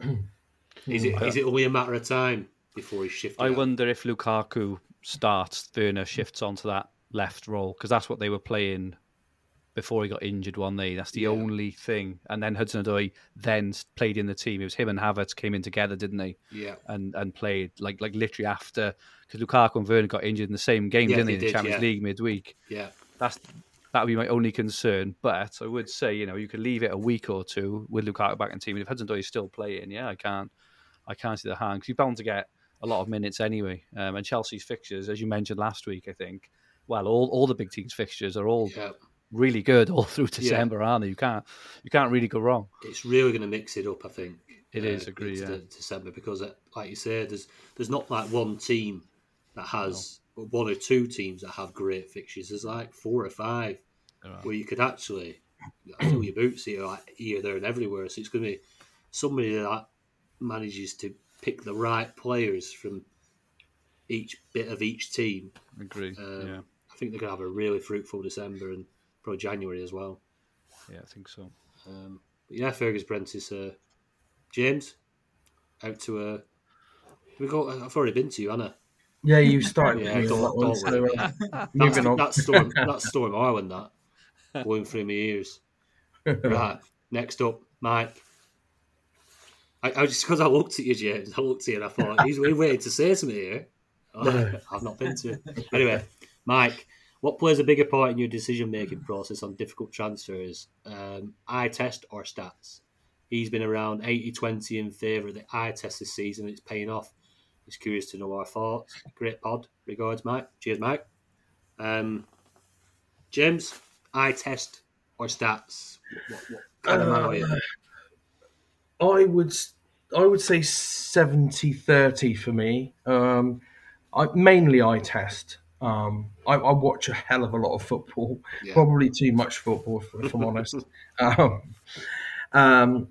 is it is it only a matter of time before he's shifted? I out? wonder if Lukaku starts, Werner shifts onto that left role because that's what they were playing before he got injured one day. That's the Yeah. only thing. And then Hudson Odoi then played in the team. It was him and Havertz came in together, didn't they? Yeah, And and played like like literally after because Lukaku and Werner got injured in the same game, Yeah, didn't they? they In the Champions yeah. League midweek. yeah, That's that would be my only concern. But I would say you know you could leave it a week or two with Lukaku back in the team. And if Hudson Odoi is still playing, yeah, I can't I can't see the harm because he's bound to get a lot of minutes anyway. Um, and Chelsea's fixtures, as you mentioned last week, I think. Well, all, all the big teams' fixtures are all yeah. really good all through December, aren't they? You can't you can't really go wrong. It's really going to mix it up. I think It is, agree, yeah. December because, uh, like you said, there's there's not like one team that has one or two teams that have great fixtures. There's like four or five where you could actually fill your boots here, like here, there, and everywhere. So it's going to be somebody that manages to pick the right players from each bit of each team. Agree. Um, yeah, I think they're going to have a really fruitful December and probably January as well. yeah, I think so. Um, but yeah, Fergus Brent is uh, James out to uh, we go. I've already been to you, Anna. Yeah, you started Yeah, with don't- that one, don't so, uh, That's, on. that's Storm. That's Storm Island. That blowing through my ears. Right. Next up, Mike. I, I just because I looked at you, James. I looked at you and I thought he's waiting to say something here. Oh, I've not been to it. Anyway, Mike, What plays a bigger part in your decision making process on difficult transfers? Um, eye test or stats? He's been around 80 20 in favour of the eye test this season. It's paying off. He's curious to know our thoughts. Great pod. Regards, Mike. Cheers, Mike. Um, James, eye test or stats? What, what kind of man are you? I would I would say 70-30 for me. Um, I, mainly eye test. Um, I, I watch a hell of a lot of football, Yeah. probably too much football, if, if I'm honest. Um, um,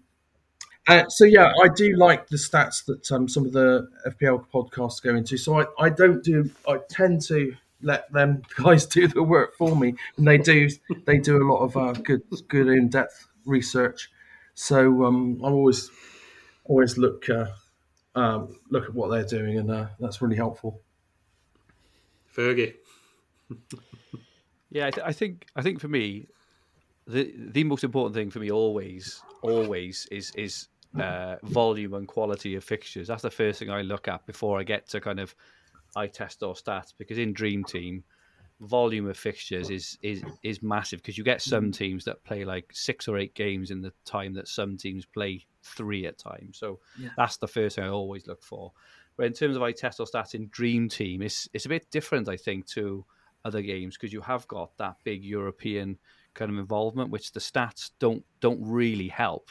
uh, so yeah, I do like the stats that um, some of the FPL podcasts go into. So I, I don't do. I tend to let them guys do the work for me, and they do. They do a lot of uh, good, good in depth research. So um, I always, always look uh, um, look at what they're doing, and uh, that's really helpful. Fergie. Yeah, I, th- I think I think for me, the the most important thing for me always always is is uh, volume and quality of fixtures. That's the first thing I look at before I get to kind of eye test or stats. Because in Dream Team, volume of fixtures is is is massive. Because you get some teams that play like six or eight games in the time that some teams play three at times. So Yeah. that's the first thing I always look for. But in terms of or stats in Dream Team, it's it's a bit different, I think, to other games because you have got that big European kind of involvement, which the stats don't don't really help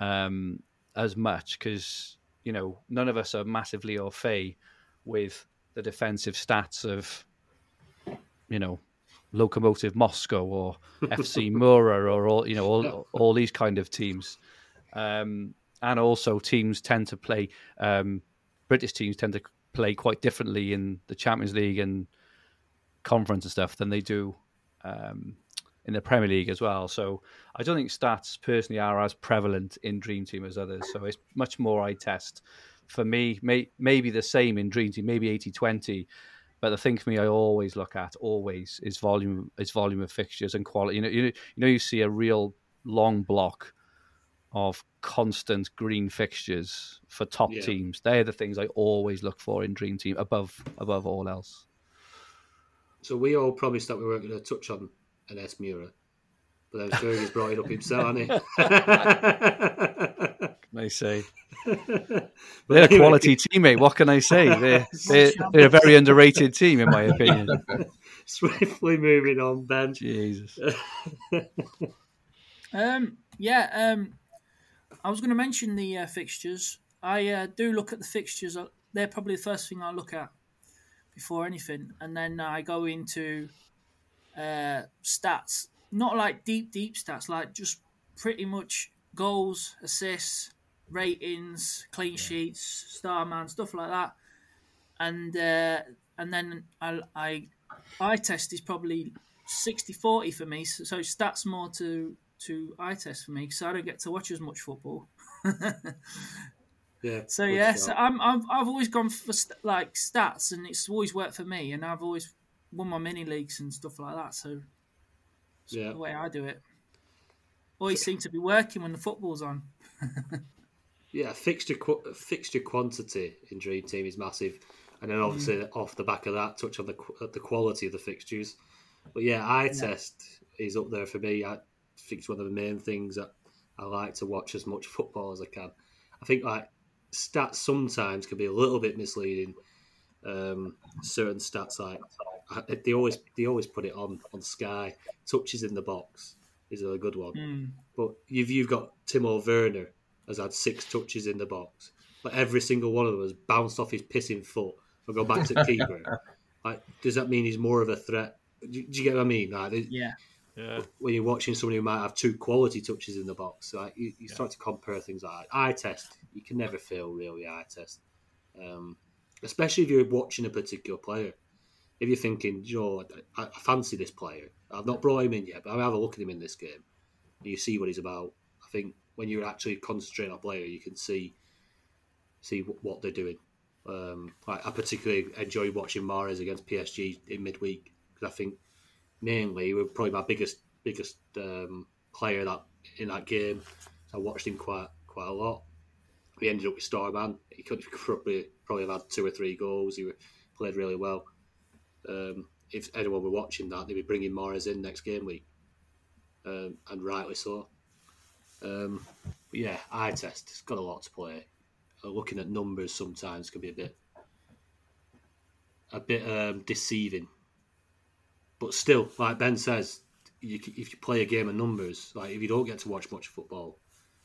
um, as much because you know none of us are massively au fait with the defensive stats of you know Lokomotiv Moscow or FC Mura or all you know all all these kind of teams, um, and also teams tend to play. Um, British teams tend to play quite differently in the Champions League and conference and stuff than they do um, in the Premier League as well. So I don't think stats personally are as prevalent in Dream Team as others. So it's much more eye test. For me, may, maybe the same in Dream Team, maybe 80 20. But the thing for me, I always look at always is volume, is volume of fixtures and quality. You know, you, you know, you see a real long block of constant green fixtures for top Yeah. teams. They're the things I always look for in Dream Team above above all else. So we all promised that we weren't going to touch on NS Mura, but then Fergie's brought it up himself, hasn't he? They say they're a anyway, quality teammate. What can I say? They're, they're, they're a very underrated team, in my opinion. Swiftly moving on, Ben. Jesus. Um, yeah, um, I was going to mention the uh, fixtures. I uh, do look at the fixtures. Uh, They're probably the first thing I look at before anything, and then I go into uh, stats. Not like deep, deep stats, like just pretty much goals, assists, ratings, clean sheets, star man, stuff like that. And uh, and then I, I eye test is probably 60-40 for me. So, so stats more to to eye test for me because I don't get to watch as much football. Yeah. So yeah, so I'm, I've I've always gone for st- like stats, and it's always worked for me, and I've always won my mini leagues and stuff like that. So it's Yeah. the way I do it. Always seem to be working when the football's on. Yeah, fixture qu- fixture quantity in Dream Team is massive, and then obviously Mm. off the back of that, touch on the qu- the quality of the fixtures. But yeah, eye test is up there for me. I think it's one of the main things that I like to watch as much football as I can. I think like stats sometimes can be a little bit misleading. Um, certain stats like I- they always they always put it on on Sky. Touches in the box is a good one. Mm. But you've you've got Timo Werner has had six touches in the box, but every single one of them has bounced off his pissing foot or go back to the keeper. Like, does that mean he's more of a threat? Do, do you get what I mean? Like, Yeah, Yeah. when you're watching somebody who might have two quality touches in the box, like you, you start to compare things like that. eye test. You can never fail really eye test, um, especially if you're watching a particular player. If you're thinking, Joe, I, I fancy this player. I've not brought him in yet, but I'll have a look at him in this game. And you see what he's about. I think when you're actually concentrating on a player, you can see see what they're doing. Um, I, I particularly enjoy watching Mahrez against PSG in midweek because I think mainly we're probably my biggest biggest um, player that in that game. I watched him quite quite a lot. We ended up with Starman. He could probably probably have had two or three goals. He played really well. Um, if anyone were watching that, they'd be bringing Mahrez in next game week, um, and rightly so. Um, yeah, eye test. It's got a lot to play. Uh, looking at numbers sometimes can be a bit, a bit um, deceiving. But still, like Ben says, you, if you play a game of numbers, like if you don't get to watch much football,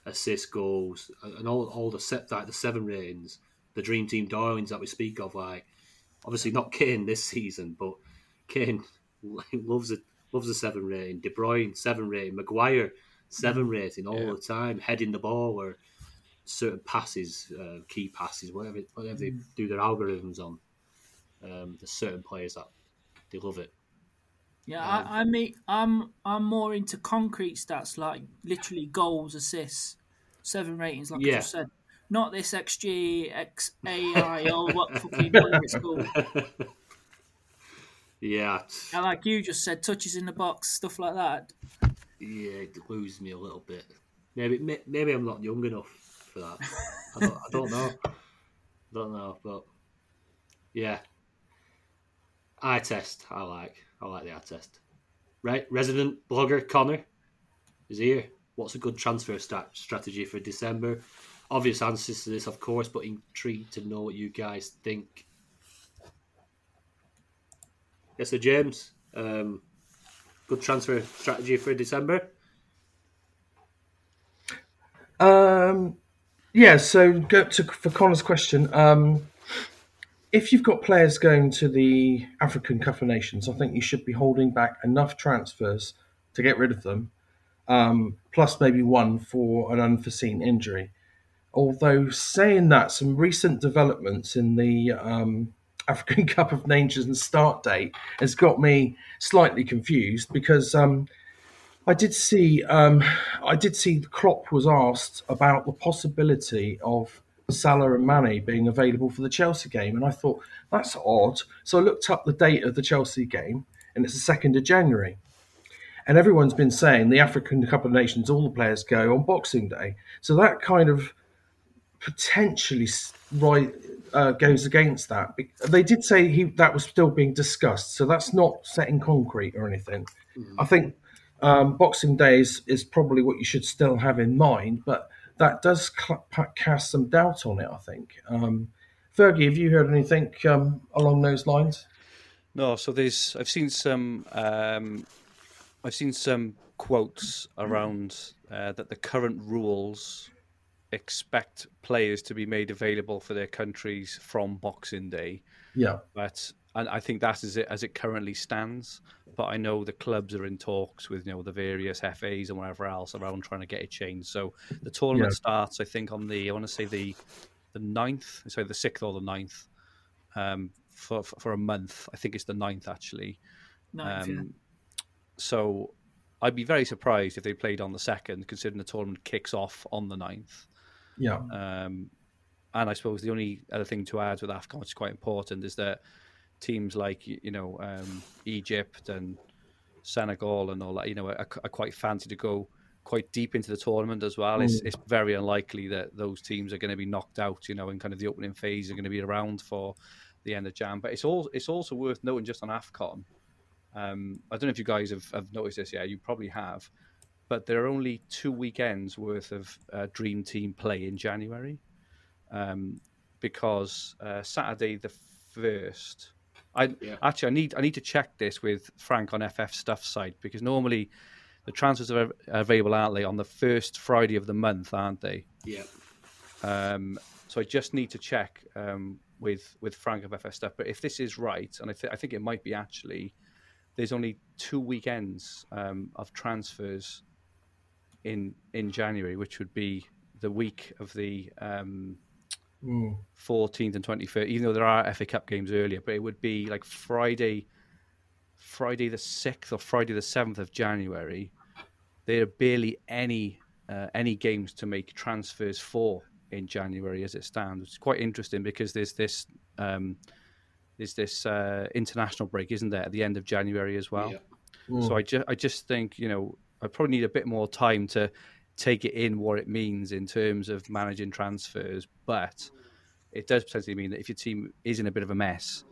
assists, goals, and all all the set like the seven ratings, the dream team darlings that we speak of, like obviously not Kane this season, but Kane loves it loves a seven rating. De Bruyne seven rating, Maguire seven rating all Yeah. the time, heading the ball or certain passes, uh, key passes, whatever whatever they do their algorithms on. Um, there's certain players that they love it. Yeah, I, I mean, I'm I'm more into concrete stats like literally goals, assists, seven ratings, like I Yeah. just said. Not this XG, XAI, or what fucking whatever it's called. Yeah, And like you just said, touches in the box, stuff like that. Yeah, it loses me a little bit. Maybe maybe I'm not young enough for that. I don't, I don't know. don't know, but yeah, eye test. I like. I like the eye test. Right, resident blogger Connor is here. What's a good transfer stat- strategy for December? Obvious answers to this, of course, but intrigued to know what you guys think. Yes, sir, James. Um, good transfer strategy for December. Um, yeah, so go to for Connor's question. Um, if you've got players going to the African Cup of Nations, I think you should be holding back enough transfers to get rid of them, um, plus maybe one for an unforeseen injury. Although saying that, some recent developments in the um, African Cup of Nations start date has got me slightly confused because um, I did see um, I did see Klopp was asked about the possibility of Salah and Mane being available for the Chelsea game, and I thought that's odd. So I looked up the date of the Chelsea game, and it's the second of January. And everyone's been saying the African Cup of Nations, all the players go on Boxing Day. So that kind of potentially right uh, goes against that. They did say he that was still being discussed, so that's not set in concrete or anything. I think um, Boxing Day is, is probably what you should still have in mind, but that does cl- cast some doubt on it. I think. Um, Fergie, have you heard anything um, along those lines? No, so there's I've seen some um, I've seen some quotes around uh, that the current rules expect players to be made available for their countries from Boxing Day, Yeah, but and I think that is it as it currently stands. But I know the clubs are in talks with you know the various FAs and whatever else around trying to get it changed. So the tournament Yeah. starts, I think, on the I want to say the the 9th, sorry, the sixth or the 9th, um, for for a month. I think it's the 9th actually. Ninth, yeah. Um, so I'd be very surprised if they played on the second, considering the tournament kicks off on the 9th. Yeah, Um, and I suppose the only other thing to add with AFCON, which is quite important, is that teams like you know um, Egypt and Senegal and all that, you know, are, are quite fancy to go quite deep into the tournament as well. It's, it's very unlikely that those teams are going to be knocked out, you know, in kind of the opening phase are going to be around for the end of Jan. But it's all it's also worth noting just on AFCON. Um, I don't know if you guys have, have noticed this yet. You probably have, but there are only two weekends worth of uh, Dream Team play in January, um, because uh, Saturday the first. I Yeah. actually I need I need to check this with Frank on FF Stuff site because normally the transfers are available, aren't they, on the first Friday of the month, aren't they? Yeah, Um, so I just need to check um, with with Frank of FF stuff. But if this is right, and I, th- I think it might be actually, there's only two weekends um, of transfers in in January, which would be the week of the um, 14th and 23rd. Even though there are FA Cup games earlier, but it would be like Friday, Friday the 6th or Friday the 7th of January. There are barely any uh, any games to make transfers for in January as it stands. It's quite interesting because there's this um, there's this uh, international break, isn't there, at the end of January as well. yeah. So I just I just think you know I probably need a bit more time to take it in what it means in terms of managing transfers, but it does potentially mean that if your team is in a bit of a mess,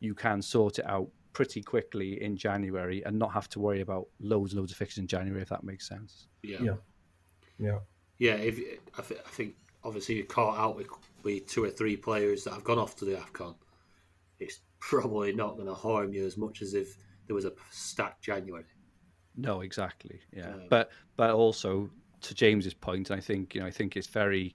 you can sort it out pretty quickly in January and not have to worry about loads and loads of fixtures in January, if that makes sense. Yeah. Yeah. Yeah. Yeah, if I, th- I think obviously you're caught out with, with two or three players that have gone off to the Afcon. It's probably not going to harm you as much as if there was a stacked January. No, exactly. Yeah, Um, but but also to James's point, point, I think you know I think it's very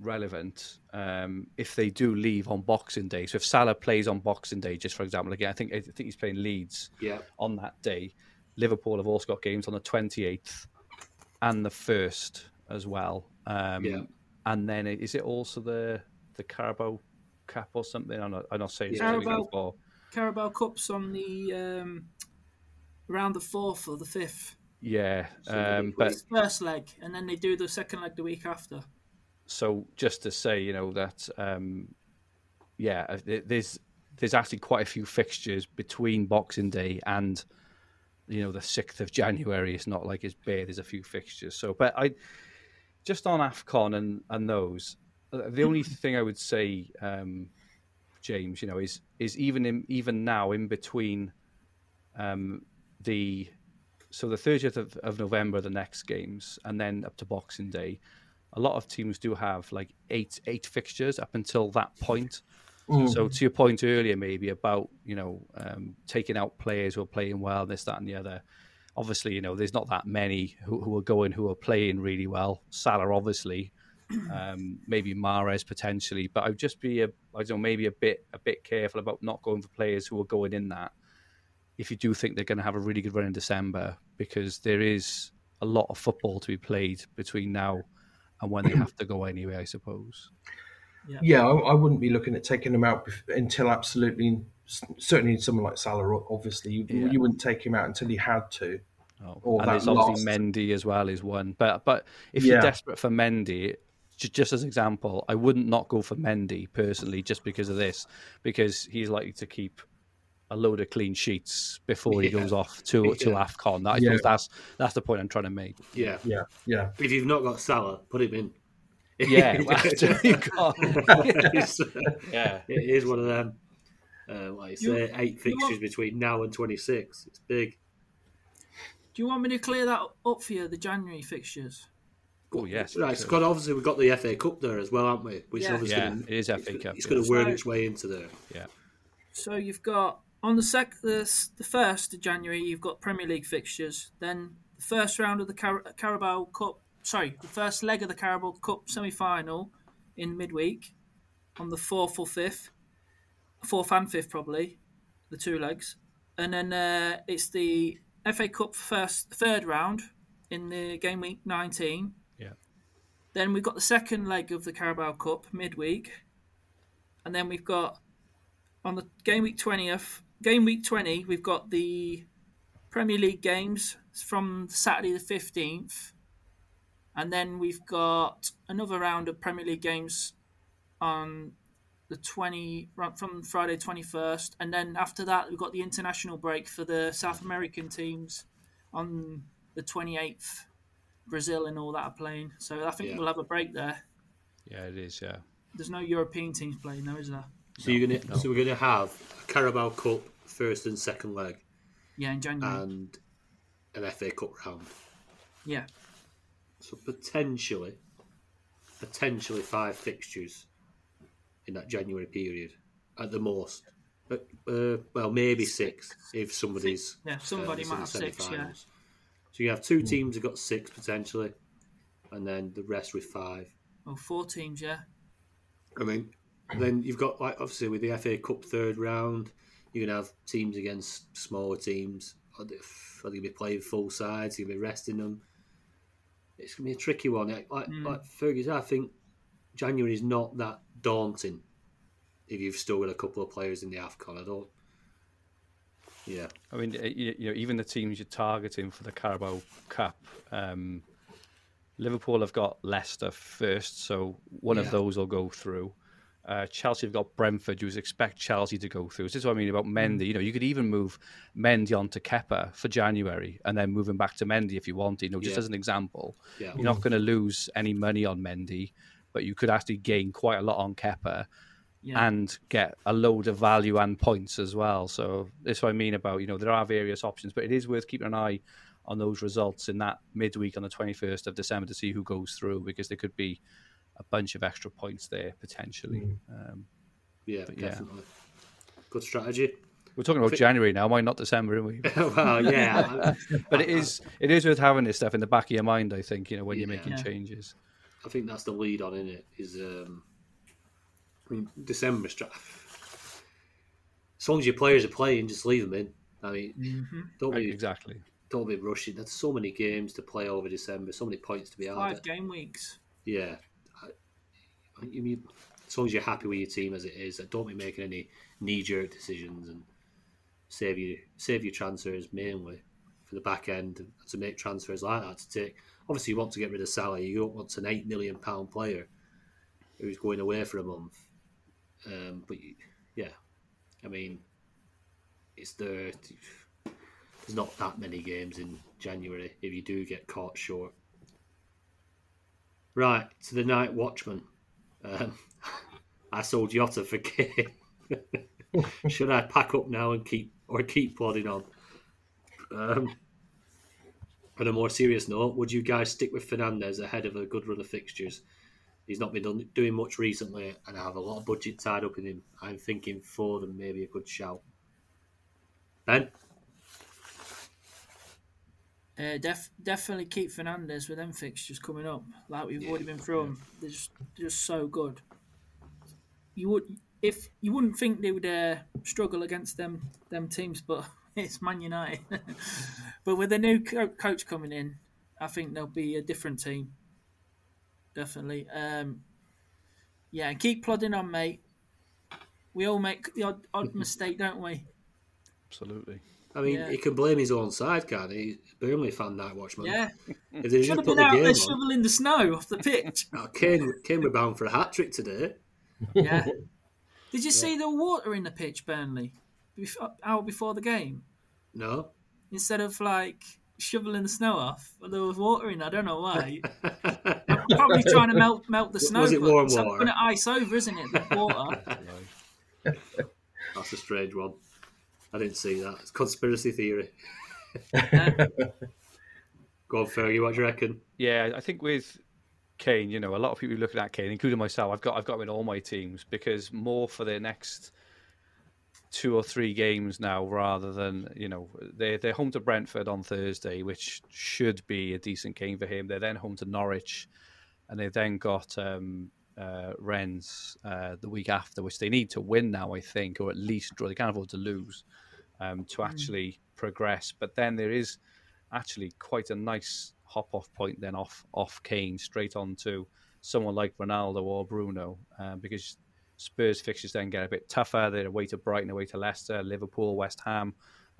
relevant um, if they do leave on Boxing Day. So if Salah plays on Boxing Day, just for example, again, I think I think he's playing Leeds Yeah, on that day. Liverpool have also got games on the twenty eighth and the first as well. Um, Yeah. and then is it also the the Carabao Cup or something? I'm not, I'm not saying Yeah. something Carabao- Carabao Cup's on the um, around the fourth or the fifth. Yeah, So um, but first leg, and then they do the second leg the week after. so just to say, you know that, um, yeah, uh, there's there's actually quite a few fixtures between Boxing Day and you know the sixth of January. It's not like it's bare. There's a few fixtures. So, but I just on Afcon and and those, uh, the only thing I would say, um, James, you know, is is even in even now in between um, the so the 30th of, of November, the next games, and then up to Boxing Day, a lot of teams do have like eight eight fixtures up until that point. So to your point earlier, maybe about you know um, taking out players who are playing well, this, that, and the other. Obviously, you know, there's not that many who, who are going who are playing really well. Salah, obviously, um, maybe Mahrez potentially, but I'd just be a, I don't know, maybe a bit a bit careful about not going for players who are going in that. If you do think they're going to have a really good run in December, because there is a lot of football to be played between now and when they have to go anyway, I suppose. Yeah, I, I wouldn't be looking at taking him out until absolutely, certainly someone like Salah, obviously, you, Yeah. you wouldn't take him out until he had to. Oh, Or and that there's obviously last- Mendy as well is one. But but if Yeah. you're desperate for Mendy, ju- just as example, I wouldn't not go for Mendy personally just because of this, because he's likely to keep a load of clean sheets before he Yeah. goes off to to Yeah. Afcon. I Yeah. that's that's the point I'm trying to make. yeah. Yeah, yeah. If you've not got Salah, put him in. Yeah, well, after you got- It's, yeah. it is one of them. Uh, like you You- say, eight fixtures want- between now and 26. It's big. Do you want me to clear that up for you, the January fixtures? Oh yes, Right, Scott. Obviously, we've got the FA Cup there as well, haven't we? Which Yeah. obviously Yeah, it is FA Cup. It's yeah. going to work So- its way into there. yeah. So you've got on the sec the, the first of January, you've got Premier League fixtures. Then the first round of the Car- Carabao Cup, sorry, the first leg of the Carabao Cup semi final in midweek on the fourth or fifth, fourth and fifth probably, the two legs, and then uh, it's the FA Cup first third round in the game week nineteen. Yeah. Then we've got the second leg of the Carabao Cup midweek, and then we've got on the game week twentieth, game week twenty, we've got the Premier League games from Saturday the fifteenth, and then we've got another round of Premier League games on the twenty from Friday twenty first, and then after that we've got the international break for the South American teams on the twenty eighth. Brazil and all that are playing, so I think Yeah. we'll have a break there. Yeah, it is. Yeah. There's no European teams playing, though, is there? So you're gonna, so we're going to have a Carabao Cup first and second leg, Yeah, in January. and an FA Cup round. yeah, So potentially, potentially five fixtures in that January period at the most. But, uh, well, maybe six if somebody's yeah. Somebody missing might have six. Yeah. So you have two teams that got six potentially, and then the rest with five. oh, four teams. Yeah, I mean, then you've got like obviously with the FA Cup third round, you're gonna have teams against smaller teams. Are they, are they gonna be playing full sides? Are they gonna be resting them? It's gonna be a tricky one. Like like, like Fergie said, I think January is not that daunting if you've still got a couple of players in the Afcon. I don't. Yeah, I mean, you you know, even the teams you're targeting for the Carabao Cup, um, Liverpool have got Leicester first, so one Yeah. of those will go through. Uh, Chelsea have got Brentford. You would expect Chelsea to go through. This is what I mean about Mendy. You know, you could even move Mendy on to Kepa for January and then move him back to Mendy if you wanted. You know, just Yeah. as an example. yeah. You're not going to lose any money on Mendy, but you could actually gain quite a lot on Kepa. Yeah. and get a load of value and points as well. So that's what I mean about you know there are various options, but it is worth keeping an eye on those results in that midweek on the twenty first of December to see who goes through because there could be a bunch of extra points there potentially. Um, Yeah, yeah. definitely. Good strategy. we're talking about January now, why not December? Aren't we? well, yeah. But it is it is worth having this stuff in the back of your mind. I think you know when you're making changes. I think that's the lead on in it. Is um, I mean December stra- As long as your players are playing, just leave them in. I mean, don't be Exactly. don't be rushing. There's so many games to play over December. So many points to be had. Five game weeks. Yeah. I, you mean as long as you're happy with your team as it is, don't be making any knee jerk decisions and save you save your transfers mainly for the back end to make transfers like that to take. Obviously, you want to get rid of Salah. You don't want an eight million pound player who's going away for a month. Um, but you, yeah, I mean, it's there. There's not that many games in January if you do get caught short. Right, to the night watchman. Um, I sold Jota for Kane. Should I pack up now and keep or keep plodding on? Um, on a more serious note, would you guys stick with Fernandes ahead of a good run of fixtures? He's not been done, doing much recently, and I have a lot of budget tied up in him. I'm thinking Foden maybe a good shout. Ben, Uh, def- definitely keep Fernandes with them fixtures coming up. Like we've already been through them. They're just, just so good. You would if you wouldn't think they would uh, struggle against them them teams, but it's Man United. but with the new co- coach coming in, I think they'll be a different team. Definitely. Um, yeah, and keep plodding on, mate. We all make the odd, odd mistake, don't we? Absolutely. I mean, Yeah. he can blame his own side, can't he? Burnley fan night watchman. Yeah. If they Should just have put been the out game there on, shoveling the snow off the pitch. oh, Kane, Kane were bound for a hat trick today. Yeah. Did you see the water in the pitch, Burnley, before, out before the game? No, Instead of like shoveling the snow off, there was water in. I don't know why. Probably trying to melt melt the snow. Was it but warm it's water? going to ice over, isn't it? The water. that's a strange one. I didn't see that. It's conspiracy theory. Go on, Fergie. What do you reckon? Yeah, I think with Kane, you know, a lot of people looking at Kane, including myself. I've got I've got him in all my teams because more for their next two or three games now, rather than you know they're they're home to Brentford on Thursday, which should be a decent game for him. They're then home to Norwich, and they've then got um, uh, Rennes uh, the week after, which they need to win now, I think, or at least draw. They can't afford to lose um, to actually progress. But then there is actually quite a nice hop off point then off off Kane straight on to someone like Ronaldo or Bruno uh, because Spurs fixtures then get a bit tougher. They're away to Brighton, away to Leicester, Liverpool, West Ham.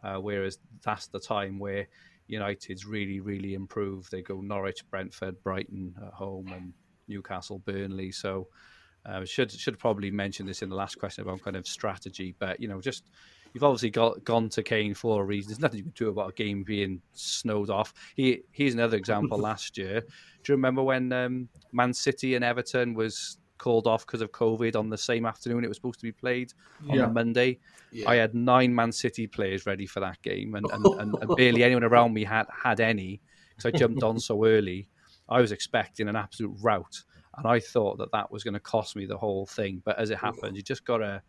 Uh, whereas that's the time where United's really, really improved. They go Norwich, Brentford, Brighton at home, and Newcastle, Burnley. So uh, should should probably mention this in the last question about kind of strategy, but you know, just you've obviously got gone to Kane for a reason. There's nothing you can do about a game being snowed off. He here's another example. last year, do you remember when um, Man City and Everton was called off because of COVID on the same afternoon it was supposed to be played on Yeah. Monday? Yeah. I had nine Man City players ready for that game, and, and, and, and barely anyone around me had had any because I jumped on so early. I was expecting an absolute rout, and I thought that that was going to cost me the whole thing. But as it happened, you just gotta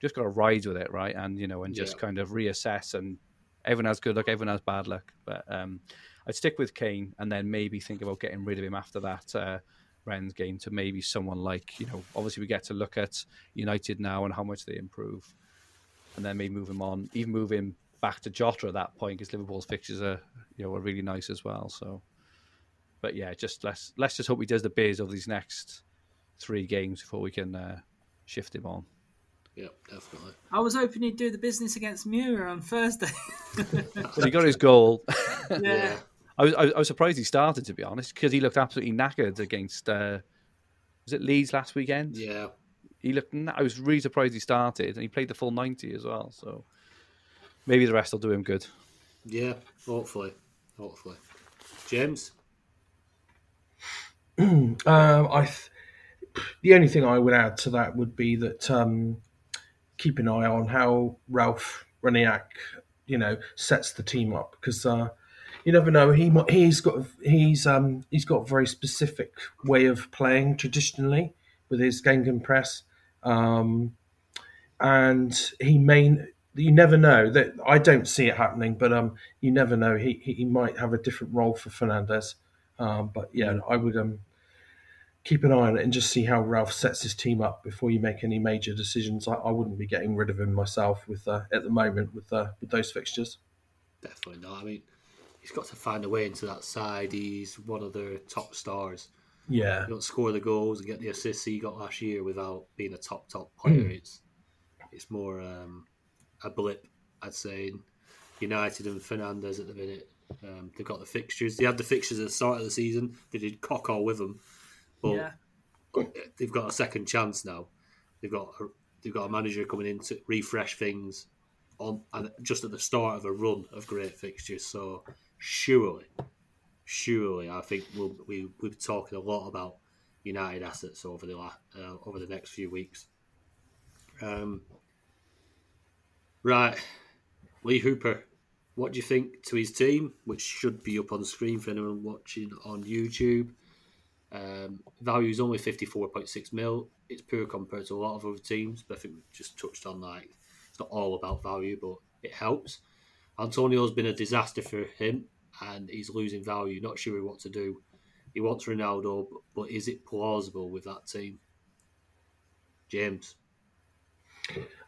just gotta ride with it, right? And you know, and just Yeah. kind of reassess. And everyone has good luck, everyone has bad luck. But um, I'd stick with Kane, and then maybe think about getting rid of him after that. Uh, Rennes game to maybe someone like you know obviously we get to look at United now and how much they improve and then maybe move him on, even move him back to Jota at that point because Liverpool's fixtures are you know are really nice as well. So, but yeah, just let's let's just hope he does the biz over these next three games before we can uh, shift him on. Yeah, definitely. I was hoping he'd do the business against Mura on Thursday. Well, he got his goal. yeah. I was I was- I was surprised he started to be honest because he looked absolutely knackered against uh, was it Leeds last weekend? Yeah, He looked. I was really surprised he started and he played the full ninety as well. So maybe the rest will do him good. yeah. Hopefully, hopefully. James. Um, I th- the only thing I would add to that would be that um, keep an eye on how Ralf Rangnick, you know, sets the team up because uh, you never know. He he's got he's um he's got a very specific way of playing traditionally with his Gegen press, um, and he may. You never know that I don't see it happening, but um, you never know. He he, he might have a different role for Fernandes, um, but yeah, I would um keep an eye on it and just see how Ralf sets his team up before you make any major decisions. I, I wouldn't be getting rid of him myself with uh, at the moment with uh, with those fixtures. Definitely not. I mean, he's got to find a way into that side. He's one of their top stars. Yeah, You don't score the goals and get the assists he got last year without being a top top player. Hmm. It's it's more um, a blip, I'd say. United and Fernandes at the minute. Um, they've got the fixtures. They had the fixtures at the start of the season. They did cock all with them, but yeah, they've got a second chance now. They've got a, they've got a manager coming in to refresh things on and just at the start of a run of great fixtures. So surely, surely, I think we'll we we'll be talking a lot about United assets over the la, uh, over the next few weeks. Um, right, Lee Hooper. What do you think to his team, which should be up on screen for anyone watching on YouTube? Um, value is only 54.6 mil. It's poor compared to a lot of other teams, but I think we've just touched on like it's not all about value, but it helps. Antonio's been a disaster for him, and he's losing value. Not sure what to do. He wants Ronaldo, but, but is it plausible with that team? James,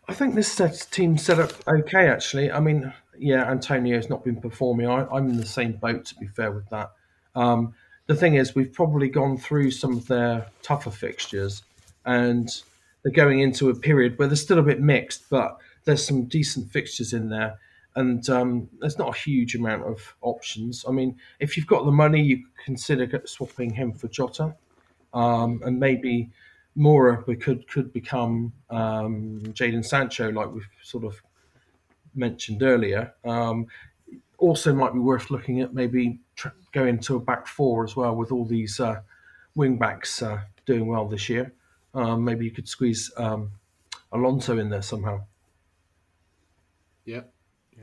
I think this team set up okay. Actually, I mean, yeah, Antonio's not been performing. I, I'm in the same boat, to be fair with that. Um, the thing is, we've probably gone through some of their tougher fixtures, and they're going into a period where they're still a bit mixed, but there's some decent fixtures in there, and um, there's not a huge amount of options. I mean, if you've got the money, you could consider swapping him for Jota, um, and maybe Mora could could become um, Jadon Sancho, like we've sort of mentioned earlier. Um, also, might be worth looking at maybe tr- going to a back four as well with all these uh, wing backs uh, doing well this year. Um, maybe you could squeeze um, Alonso in there somehow. yeah,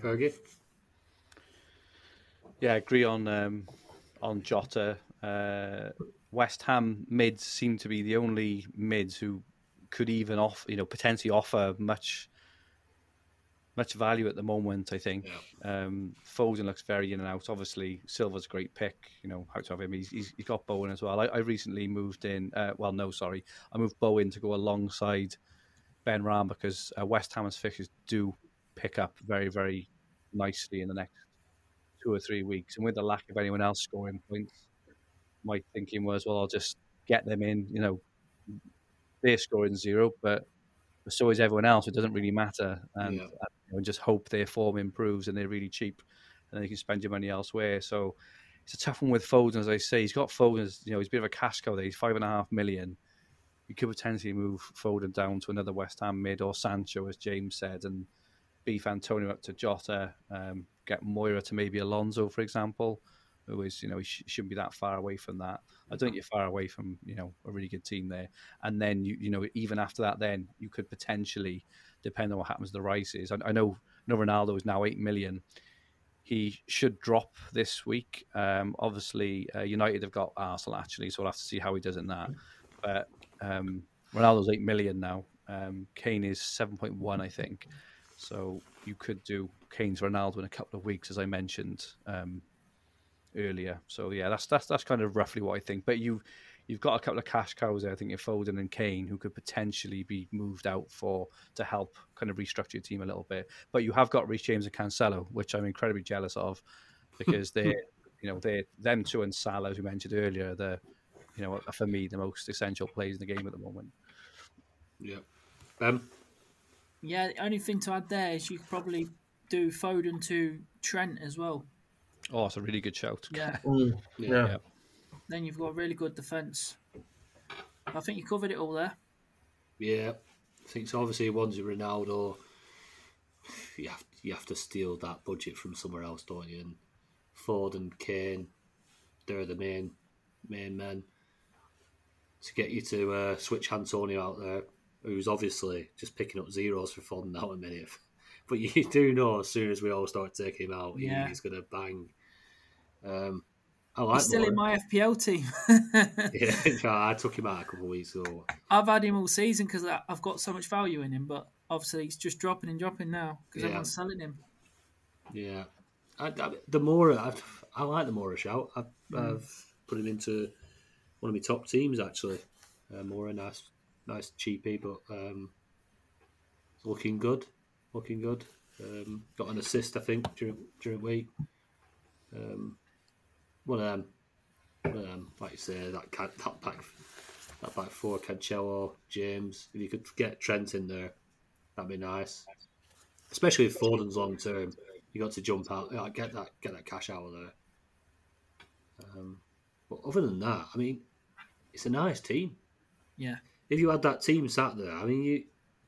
Fergie, Yeah, I agree on um, on Jota. Uh, West Ham mids seem to be the only mids who could even offer, you know, potentially offer much much value at the moment. I think um, Foden looks very in and out. Obviously, Silva's a great pick. You know how to have him. He's, he's, he's got Bowen as well. I, I recently moved in. Uh, well, no, sorry, I moved Bowen to go alongside Benrahma because uh, West Ham's fixtures do pick up very very nicely in the next two or three weeks. And with the lack of anyone else scoring points, my thinking was, well, I'll just get them in. You know, they're scoring zero, but so is everyone else. It doesn't really matter, and, Yeah. And, just hope their form improves and they're really cheap, and then you can spend your money elsewhere. So it's a tough one with Foden, as I say. He's got Foden, you know, he's a bit of a cash cow there. He's five and a half million. You could potentially move Foden down to another West Ham mid or Sancho, as James said, and beef Antonio up to Jota, um, get Moira to maybe Alonso, for example, who is, you know, he sh- shouldn't be that far away from that. I don't think you're far away from, you know, a really good team there. And then, you, you know, even after that, then you could potentially, depend on what happens to the races. I, I know, know Ronaldo is now 8 million. He should drop this week. Um, obviously, uh, United have got Arsenal actually, so we'll have to see how he does in that. But um, Ronaldo's 8 million now. Um, Kane is 7.1, I think. So you could do Kane's Ronaldo in a couple of weeks, as I mentioned um, earlier. So yeah, that's that's that's kind of roughly what I think. But you you've got a couple of cash cows there. I think you're Foden and Kane, who could potentially be moved out for to help kind of restructure your team a little bit. But you have got Reece James and Cancelo, which I'm incredibly jealous of because they're you know they them two and Salah, as we mentioned earlier, they're you know are for me the most essential players in the game at the moment. yeah, um, Yeah, the only thing to add there is you could probably do Foden to Trent as well. Oh, it's a really good shout. Yeah, Mm, Yeah. yeah. Then you've got a really good defence. I think you covered it all there. Yeah, I think so. Obviously, one's with Ronaldo. You have you have to steal that budget from somewhere else, don't you? And Foden and Kane, they're the main main men. to get you to uh, switch Antonio out there, who's obviously just picking up zeros for Foden now a minute. But you do know as soon as we all start taking him out, Yeah. he's going to bang. Um, I like He's still in my FPL team. yeah, I took him out a couple of weeks ago. I've had him all season because I've got so much value in him, but obviously he's just dropping and dropping now because Yeah. everyone's selling him. Yeah, I, I, the more I, I like the Mora shout. I've, Mm. I've put him into one of my top teams actually. Uh, Mora, nice, nice cheapie, but um, looking good, looking good. Um, got an assist, I think, during during week. Um, one of them, one of them, like you say, that ca- that back, that back four, Cancelo, James. If you could get Trent in there, that'd be nice. Especially if Foden's long term, you got to jump out, like, get that get that cash out of there. Um, but other than that, I mean, it's a nice team. Yeah. If you had that team sat there, I mean, you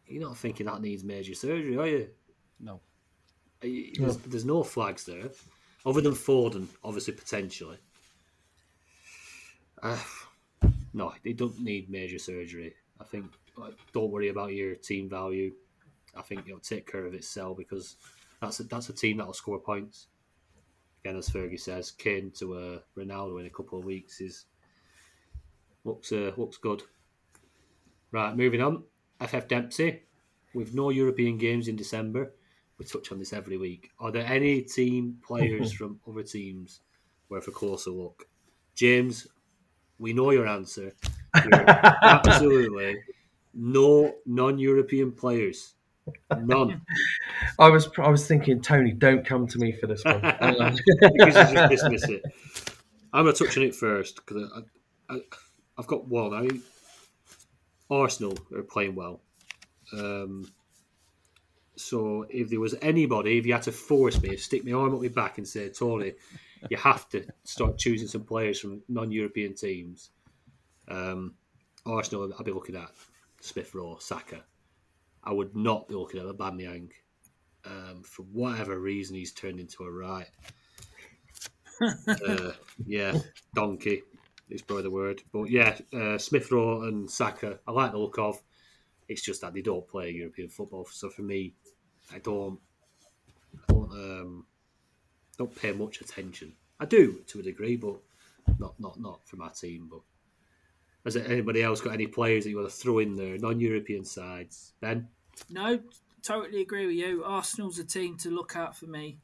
you're not thinking that needs major surgery, are you? No. You- There's, there's no flags there, other than Foden, obviously potentially. Uh, no, they don't need major surgery. I think. Like, don't worry about your team value. I think it'll take care of itself because that's a, that's a team that'll score points. Again, as Fergie says, Kane to uh, Ronaldo in a couple of weeks is looks uh, looks good. Right, moving on. FF Dempsey, with no European games in December, we touch on this every week. Are there any team players from other teams worth a closer look? James, we know your answer. Absolutely no non-European players. None. I was I was thinking, Tony, don't come to me for this one. Because you just dismiss it. I'm going to touch on it first because I, I, I've got one. I mean, Arsenal are playing well. Um, so if there was anybody, if you had to force me, stick my arm up my back and say, Tony, you have to start choosing some players from non-European teams. Um, Arsenal, I'd be looking at Smith Rowe, Saka. I would not be looking at Aubameyang. Um, for whatever reason, he's turned into a right. uh, yeah, donkey is probably the word. But yeah, uh, Smith Rowe and Saka, I like the look of. It's just that they don't play European football. So for me, I don't, I don't, um, don't pay much attention. I do to a degree, but not not not for my team. But has anybody else got any players that you want to throw in there? Non-European sides, Ben. No, totally agree with you. Arsenal's a team to look out for me,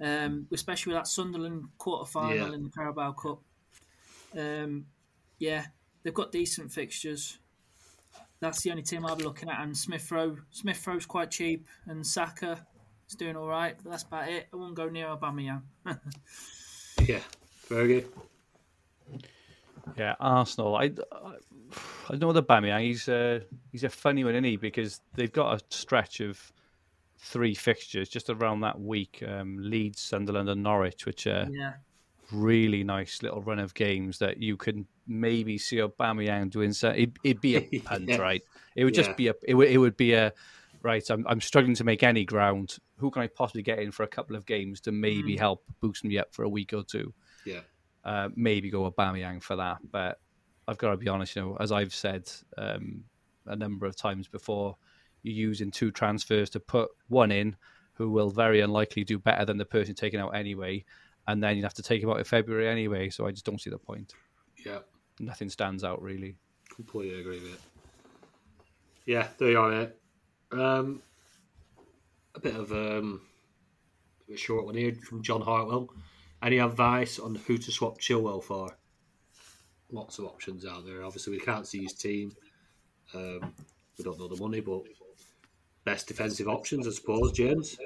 um, especially with that Sunderland quarter final Yeah. in the Carabao Cup. Um, yeah, they've got decent fixtures. That's the only team I'll be looking at. And Smith Rowe, Smith Rowe's quite cheap, and Saka is doing all right. But that's about it. I won't go near Aubameyang. Yeah, Fergie. Yeah, Arsenal. I, I, I know the Aubameyang. He's a he's a funny one, isn't he? Because they've got a stretch of three fixtures just around that week: um, Leeds, Sunderland, and Norwich, which are yeah, really nice little run of games that you can maybe see Aubameyang doing. So it, it'd be a punt, Yeah. right? It would Yeah. just be a. It would, it would be a. Right, I'm, I'm struggling to make any ground. Who can I possibly get in for a couple of games to maybe help boost me up for a week or two? Yeah, uh, maybe go Aubameyang for that. But I've got to be honest, you know, as I've said um, a number of times before, you're using two transfers to put one in who will very unlikely do better than the person taken out anyway, and then you'd have to take him out in February anyway. So I just don't see the point. yeah. Nothing stands out really. Completely agree with it. Yeah, there you are, mate. Um, a bit of um, a short one here from John Hartwell. Any advice on who to swap Chilwell for? Lots of options out there. Obviously, we can't see his team. Um, we don't know the money, but best defensive options, I suppose. James.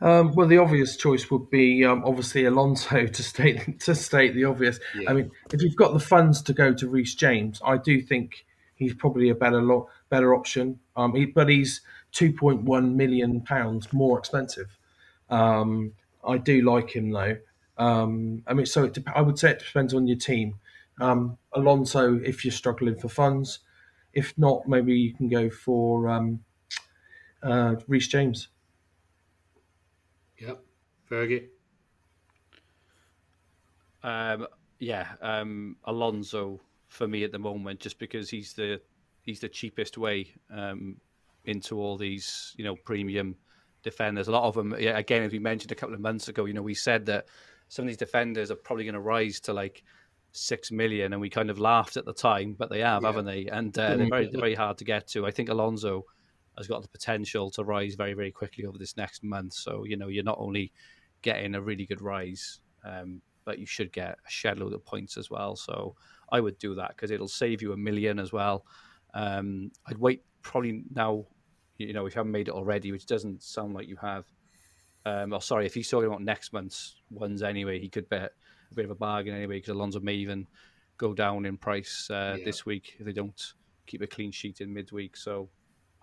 Um, well, the obvious choice would be um, obviously Alonso to state to state the obvious. Yeah. I mean, if you've got the funds to go to Reece James, I do think he's probably a better lo- better option. Um, he, but he's two point one million pounds more expensive. Um, I do like him though. Um, I mean, so it dep- I would say it depends on your team. Um, Alonso, if you're struggling for funds, if not, maybe you can go for um, uh, Reece James. Yep. Fergie. Um, yeah, um, Alonso for me at the moment, just because he's the he's the cheapest way um, into all these you know premium defenders. A lot of them, yeah, again, as we mentioned a couple of months ago, you know, we said that some of these defenders are probably going to rise to like six million, and we kind of laughed at the time, but they have, Yeah. haven't they? And uh, they're very they're very hard to get to. I think Alonso has got the potential to rise very very quickly over this next month. So you know, you're not only getting a really good rise, um, but you should get a shed load of points as well. So I would do that because it'll save you a million as well. Um, I'd wait probably now, you know, if you haven't made it already, which doesn't sound like you have. Um, or sorry, if he's talking about next month's ones anyway, he could bet a bit of a bargain anyway because Alonso may even go down in price uh, Yeah. this week if they don't keep a clean sheet in midweek. So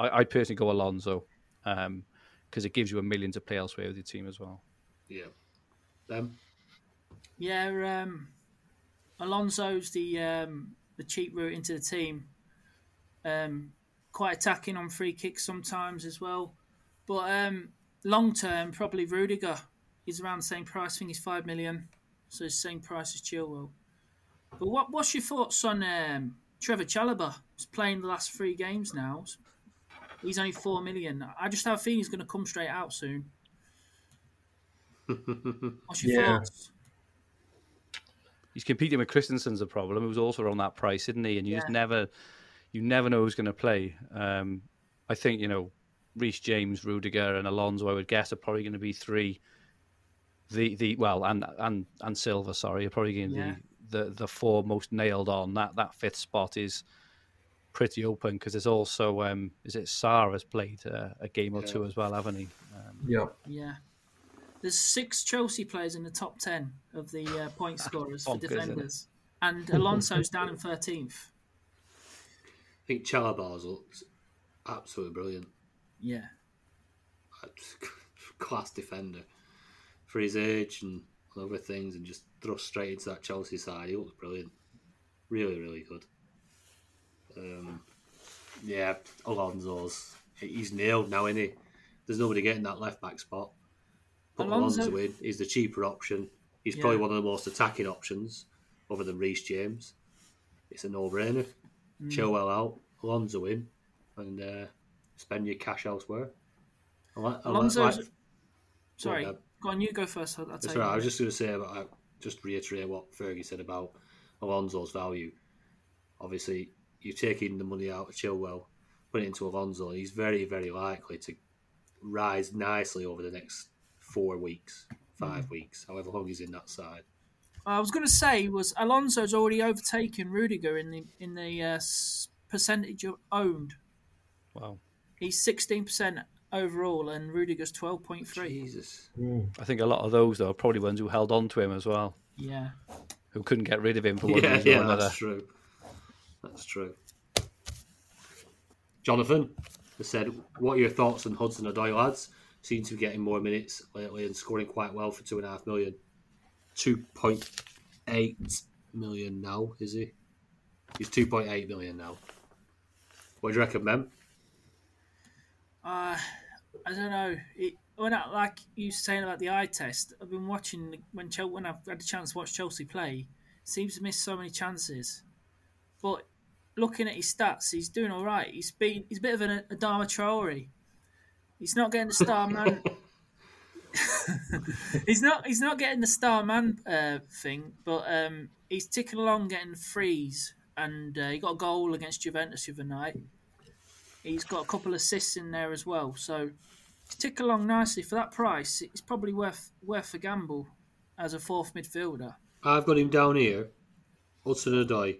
I, I personally go Alonso because it gives you a million to play elsewhere with your team as well. Yeah. Them. Yeah, um, Alonso's the um, the cheap route into the team. Um, quite attacking on free kicks sometimes as well, but um, long term probably Rudiger. He's around the same price. I think he's five million, so it's the same price as Chilwell. But what what's your thoughts on um, Trevor Chalobah? He's playing the last three games now. He's only four million. I just have a feeling he's going to come straight out soon. What's your Yeah. thoughts? He's competing with Christensen's a problem, He was also on that price, isn't he? And you just never, you never know who's going to play. Um, I think you know, Reece James, Rudiger, and Alonso. I would guess are probably going to be three. The the well, and and and Silva. Sorry, are probably going to Yeah. be the the four most nailed on. That that fifth spot is pretty open because there's also um, is it Sarr has played uh, a game or two as well, haven't he? Um, Yeah. Yeah. There's six Chelsea players in the top 10 of the uh, point scorers for Bonkers, isn't defenders. And Alonso's down in 13th. I think Chalobah's looks absolutely brilliant. Yeah. Class defender for his age and other things, and just thrust straight into that Chelsea side. He looks brilliant. Really, really good. Um, yeah, Alonso's he's nailed now, isn't he? There's nobody getting that left back spot. Put Alonso- Alonso in. He's the cheaper option. He's Yeah. probably one of the most attacking options, other than Reece James. It's a no-brainer. Mm. Chilwell out, Alonso in, and uh, spend your cash elsewhere. I like, I like- Alonso's. like- Sorry. Go on, you go first. I'll, I'll That's right. I was just going to say about uh, just reiterate what Fergie said about Alonso's value. Obviously, you're taking the money out of Chilwell, putting it into Alonso. and He's very, very likely to rise nicely over the next four weeks, five Mm. weeks, however long he's in that side. I was going to say was Alonso's already overtaken Rudiger in the in the uh, percentage of owned. wow. He's 16% overall and Rudiger's 12.3. Jesus. I think a lot of those though are probably ones who held on to him as well, Yeah. who couldn't get rid of him for one Yeah, reason or another. that's true. That's true. Jonathan has said, "What are your thoughts on Hudson Odoi, lads? Seem to be getting more minutes lately and scoring quite well for two and a half million. Two point eight million now, is he? He's two point eight million now. What do you reckon, Mem? Uh, I don't know. It, when I, like you saying about the eye test, I've been watching when Chel- when I've had a chance to watch Chelsea play. Seems to miss so many chances, but looking at his stats, he's doing all right. He's been he's a bit of an Adama Traore. He's not getting the star man. he's not he's not getting the star man uh, thing, but um, he's ticking along, getting frees, and uh, he got a goal against Juventus the other night. He's got a couple of assists in there as well, so he's ticking along nicely for that price. It's probably worth worth a gamble as a fourth midfielder. I've got him down here. Hudson Odoi.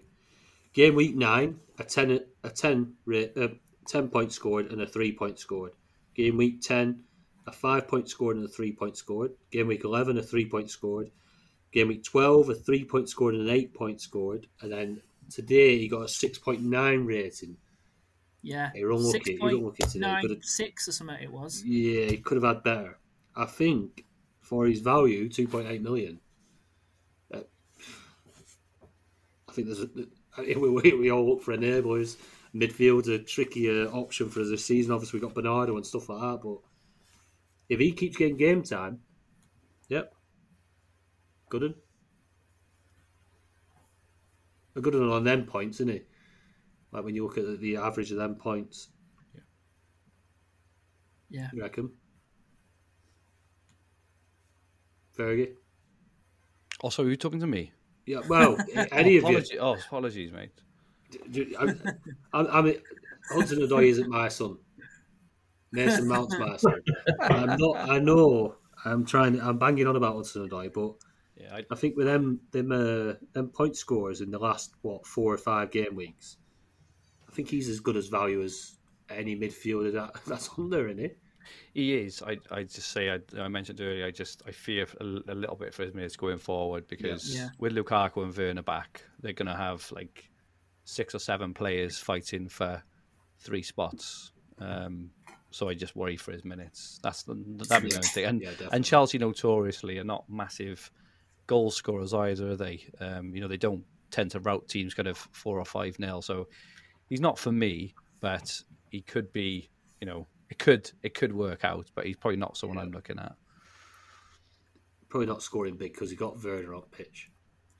Game week nine, a ten a ten rate, uh, ten point scored and a three point scored. Game week ten, a five point scored and a three point scored. Game week eleven, a three point scored. Game week twelve, a three point scored and an eight point scored. And then today he got a six point nine rating. Yeah, You're unlucky. You're unlucky today. Have- six or something. It was. Yeah, he could have had better. I think for his value, two point eight million. uh, I think there's a, we, we, we all look for enablers. Midfield's a trickier option for us this season. Obviously, we've got Bernardo and stuff like that. But if he keeps getting game time, yep, good. un. a good one on them points, isn't he? Like when you look at the, the average of them points, Yeah. Yeah. You reckon? Fergie? Also, are you talking to me? Yeah, well, any of you. Oh, apologies, mate. Do- I, I, I mean, Hudson Odoi isn't my son. Mason Mount's my son. I'm not. I know. I'm trying. I'm banging on about Hudson Odoi, but Yeah, I, I think with them, them, uh, them point scorers in the last what four or five game weeks, I think he's as good as value as any midfielder that, that's on there, isn't he? He is. I I just say I, I mentioned earlier. I just I fear a, a little bit for his minutes going forward because Yeah. with Lukaku and Werner back, they're going to have like six or seven players fighting for three spots. Um, so I just worry for his minutes. That's the that'd be the only thing. And Yeah, and Chelsea notoriously are not massive goal scorers either. Are they? Um, you know, they don't tend to rout teams kind of four or five nil. So he's not for me, but he could be. You know, it could it could work out, but he's probably not someone I'm looking at. Probably not scoring big because he got Werner on pitch.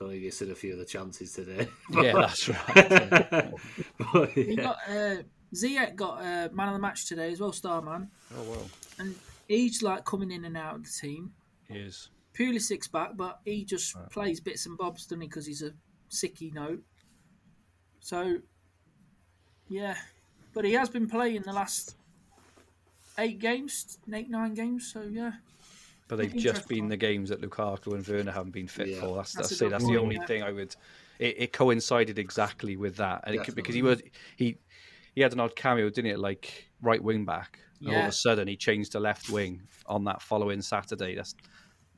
I Don't think he's had a few of the chances today. Yeah, that's right. But, He yeah. got uh, Ziyech got uh, man of the match today as well, star man. oh well, and he's like coming in and out of the team. he is. Purely six back, but he just plays bits and bobs, doesn't he? Because he's a sicky note. So, yeah, but he has been playing the last eight games, eight nine games. So yeah, But they've just been the games that Lukaku and Werner haven't been fit Yeah. for. That's That's that's, say that's the only yeah. thing I would. It, it coincided exactly with that, and it, because he was he he had an odd cameo, didn't it? Like right wing back. And all of a sudden, he changed to left wing on that following Saturday. That's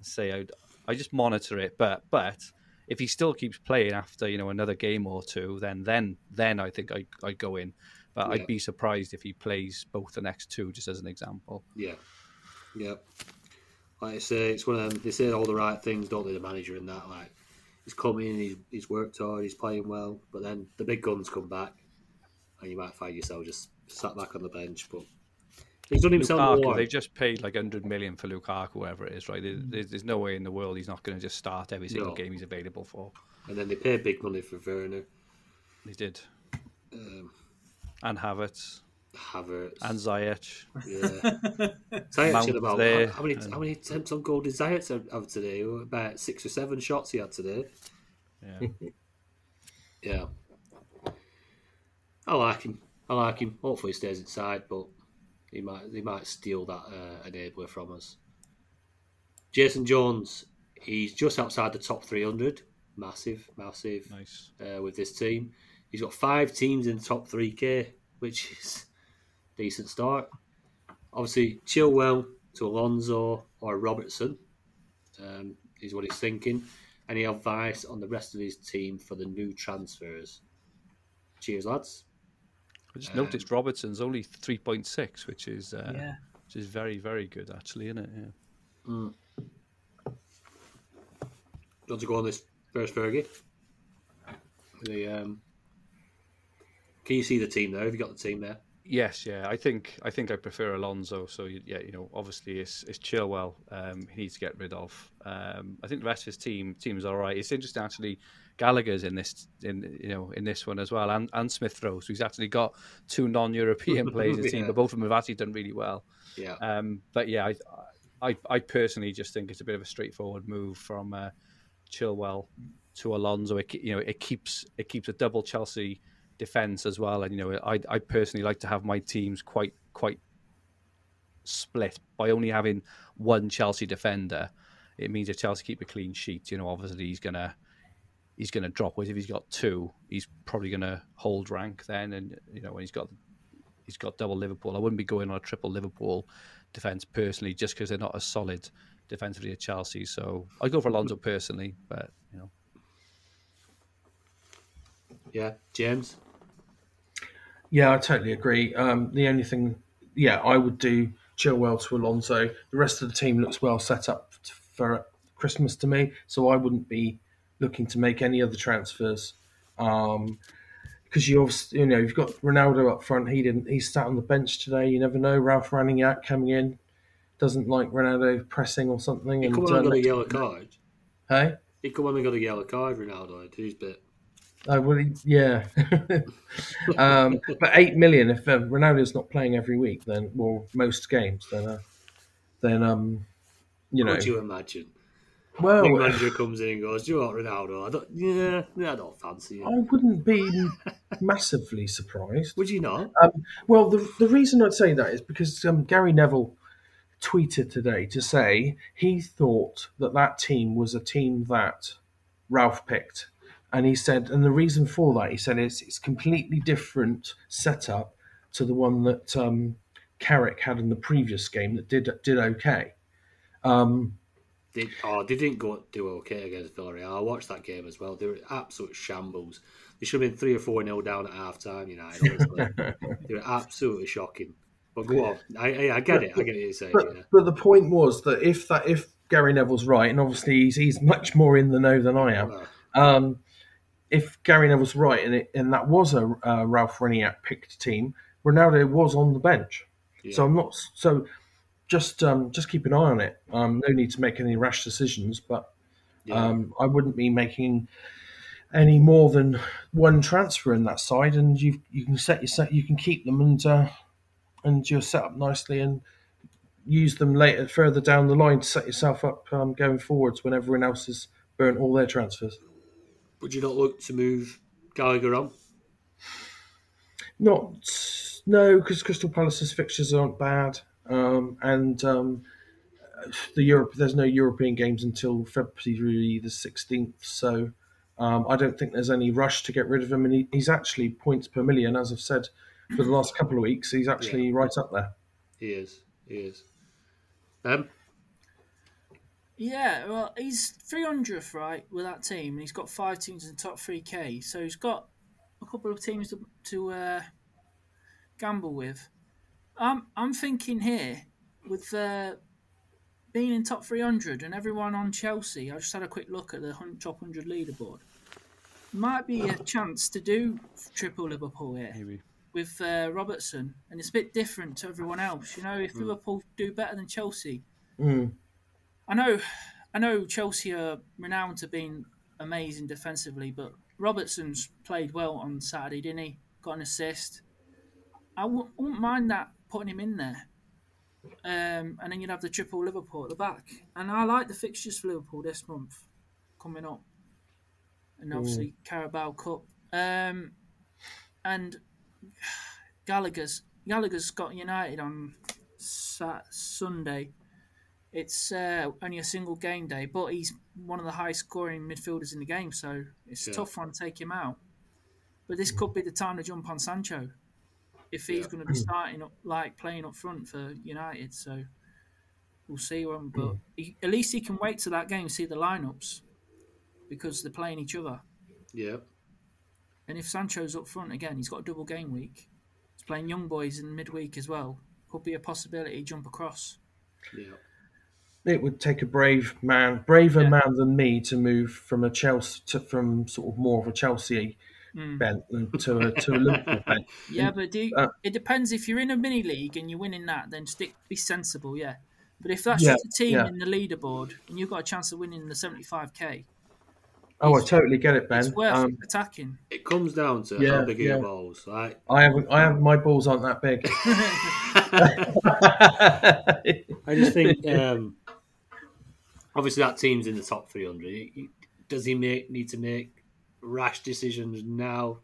say I I just monitor it, but but if he still keeps playing after you know another game or two, then then then I think I I'd go in. But Yeah. I'd be surprised if he plays both the next two, just as an example. Yeah, yeah. Like I say, it's one of them. They say all the right things, don't they? The manager and that, like he's come in, he's, he's worked hard, he's playing well, but then the big guns come back, and you might find yourself just sat back on the bench. But he's done himself Lukaku, they've just paid like 100 million for Lukaku, whatever it is, right? There- There's, there's no way in the world he's not going to just start every single No. game he's available for. and then they pay big money for Werner, They did. um, And Havertz Havertz, and Ziyech. yeah. Ziyech had about there, how many how many attempts on goal did Ziyech have- have today? About six or seven shots he had today. Yeah. Yeah. I like him. I like him. Hopefully he stays inside, but he might he might steal that uh, enabler from us. Jason Jones, he's just outside the top 300. Massive, massive nice. uh, with this team. He's got five teams in the top 3K, which is a decent start. Obviously, Chilwell to Alonso or Robertson um, is what he's thinking. Any advice on the rest of his team for the new transfers? Cheers, lads. I just Um, noticed Robertson's only 3.6, which is uh, yeah. which is very, very good, actually, isn't it? Yeah. Do you want to go on this first, Fergie? The, um, can you see the team there? Have you got the team there? Yes, yeah. I think I think I prefer Alonso. So yeah, you know, obviously it's, it's Chilwell. Um, he needs to get rid of. Um, I think the rest of his team team's all right. It's interesting actually. Gallagher's in this in you know in this one as well, and and Smith Rowe. So he's actually got two non-European players in the team, but both of them have actually done really well. Yeah. Um, but yeah, I, I I personally just think it's a bit of a straightforward move from uh, Chilwell to Alonso. It, you know, it keeps it keeps a double Chelsea defense as well, and you know, I I personally like to have my teams quite quite split by only having one Chelsea defender. It means if Chelsea keep a clean sheet, you know, obviously he's gonna he's gonna drop. Whereas if he's got two, he's probably gonna hold rank then, and you know, when he's got he's got double Liverpool. I wouldn't be going on a triple Liverpool defense personally, just because they're not as solid defensively as Chelsea. So I go for Alonso personally, but you know, Yeah. James? Yeah, I totally agree. Um, the only thing, yeah, I would do Chilwell to Alonso. The rest of the team looks well set up for Christmas to me, so I wouldn't be looking to make any other transfers. Um, because you obviously, you know, you've got Ronaldo up front. He didn't. He sat on the bench today. You never know. Ralf Rangnick coming in doesn't like Ronaldo pressing or something. He and come on and got a yellow card. Hey, He come on and got a yellow card, Ronaldo. He's bit. I will, yeah. um, but eight million. If uh, Ronaldo's not playing every week, then well, most games, then uh, then um, you know, Could you imagine? well, Big manager comes in and goes, "Do you want Ronaldo?" I don't. Yeah, yeah, I don't fancy I wouldn't be massively surprised. Would you not? Well, the the reason I'd say that is because um, Gary Neville tweeted today to say he thought that that team was a team that Ralf picked, and he said, and the reason for that, he said, it's it's completely different setup to the one that um, Carrick had in the previous game that did did okay. Um, They, oh, they didn't go do okay against Villarreal. I watched that game as well. They were absolute shambles. They should have been three or four nil down at half time. United, honestly. they were absolutely shocking. But go on, I, I, I get it. I get what you're saying. but Yeah. but the point was that if that if Gary Neville's right, and obviously he's he's much more in the know than I am. Um, if Gary Neville's right, and it, and that was a uh, Ralf Rangnick picked team, Ronaldo was on the bench. So I'm not so. Just um, just keep an eye on it. Um, no need to make any rash decisions, but yeah. um, I wouldn't be making any more than one transfer in that side, and you you can set your set, you can keep them and uh, and you're set up nicely and use them later further down the line to set yourself up um, going forwards when everyone else has burnt all their transfers. Would you not look to move Gallagher on? Not no, because Crystal Palace's fixtures aren't bad, um, and um, the Europe there's no European games until February the sixteenth. So um, I don't think there's any rush to get rid of him, and he, he's actually points per million, as I've said for the last couple of weeks. He's actually right up there. He is. He is. Um, Yeah, well, he's 300th, right, with that team, and he's got five teams in the top 3K, so he's got a couple of teams to, to uh, gamble with. I'm, I'm thinking here, with uh, being in top 300 and everyone on Chelsea, I just had a quick look at the top 100 leaderboard. Might be a chance to do triple Liverpool here Maybe. with uh, Robertson, and it's a bit different to everyone else. You know, if Liverpool do better than Chelsea, Mm. I know, I know Chelsea are renowned to being amazing defensively, but Robertson's played well on Saturday, didn't he? Got an assist. I w- wouldn't mind that putting him in there. Um, and then you'd have the triple Liverpool at the back. And I like the fixtures for Liverpool this month coming up. And obviously Carabao Cup. Um, and Gallagher's Gallagher's got United on Sat- Sunday. It's uh, only a single game day, but he's one of the highest scoring midfielders in the game, so it's a Yeah. tough one to take him out. But this could be the time to jump on Sancho if he's Yeah. going to be starting up, like playing up front for United. So we'll see. When, but he, at least he can wait to that game, see the lineups because they're playing each other. yeah. And if Sancho's up front again, he's got a double game week. He's playing young boys in midweek as well. Could be a possibility to jump across. Yeah. It would take a brave man, braver Yeah. man than me, to move from a Chelsea to from sort of more of a Chelsea Mm. bent to a to a Liverpool bent. Yeah, but do you, uh, it depends. If you're in a mini league and you're winning that, then stick be sensible. Yeah, but if that's Yeah, just a team yeah. in the leaderboard and you've got a chance of winning the 75k, Oh, I totally get it, Ben. it's worth Um, attacking. It comes down to Yeah, how big yeah. your balls. Right? I haven't. I have my balls aren't that big. I just think, um, obviously, that team's in the top 300. He- he- Does he make need to make rash decisions now?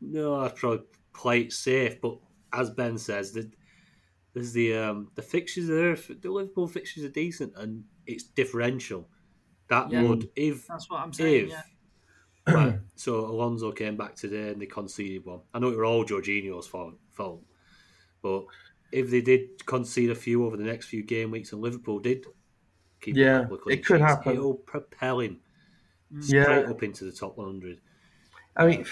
No, I'd probably play it safe. But as Ben says, that there's the um, the fixtures there. The Liverpool fixtures are decent, and it's differential. That Yeah. would if That's what I'm saying. if Yeah, right, so Alonso came back today and they conceded one. I know it were all Jorginho's fault, fault, but if they did concede a few over the next few game weeks and Liverpool did keep a Yeah, couple of clean it could sheets, happen. It'll propel him Yeah. straight up into the top 100. I mean,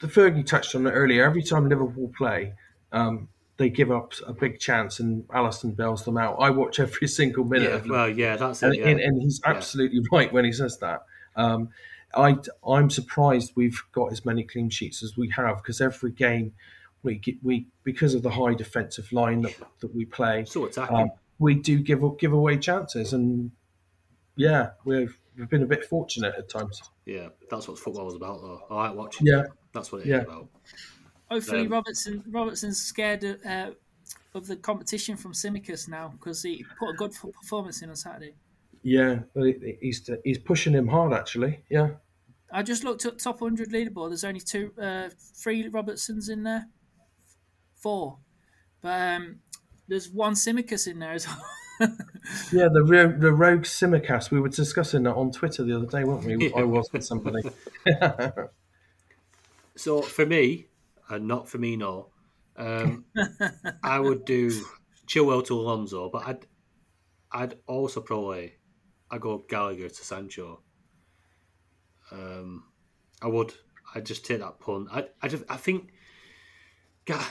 the Fergie touched on it earlier. Every time Liverpool play, um, they give up a big chance, and Alisson bails them out. I watch every single minute Yeah, of well, yeah, that's and, it. Yeah. and, and he's absolutely right when he says that. Um, I, I'm surprised we've got as many clean sheets as we have because every game we get, we because of the high defensive line that, that we play, so attacking. um, we do give give away chances, and yeah, we've we've been a bit fortunate at times. Yeah, that's what football is about, though. I like watching. Yeah. it. that's what it is Yeah. about. Hopefully, Um, Robertson Robertson's scared of, uh, of the competition from Tsimikas now because he put a good performance in on Saturday. Yeah, but he's he's pushing him hard actually. Yeah, I just looked at top 100 leaderboard. There's only two, uh, three Robertsons in there, four, but um, there's one Tsimikas in there as well. yeah. The ro- the Rogue Simicast. We were discussing that on Twitter the other day, weren't we? I was with somebody. So for me, and not for me, no, um, I would do Chilwell to Alonso, but I'd I'd also probably I go Gallagher to Sancho. Um, I would. I'd just take that punt. I I just I think. Ga-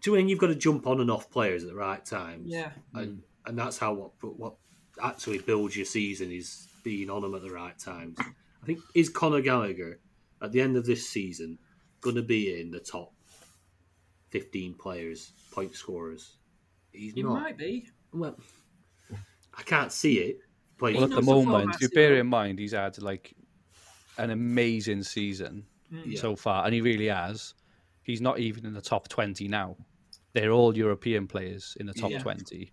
Do win, you've got to jump on and off players at the right times? yeah. and and that's how what what actually builds your season is being on them at the right times. I think is Conor Gallagher at the end of this season going to be in the top fifteen players, point scorers? He's He not. might be. Well, I can't see it. But Well, at the the moment, format you bear in mind he's had like an amazing season mm. Yeah. so far, and he really has. He's not even in the top twenty now. They're all European players in the top Yeah. twenty,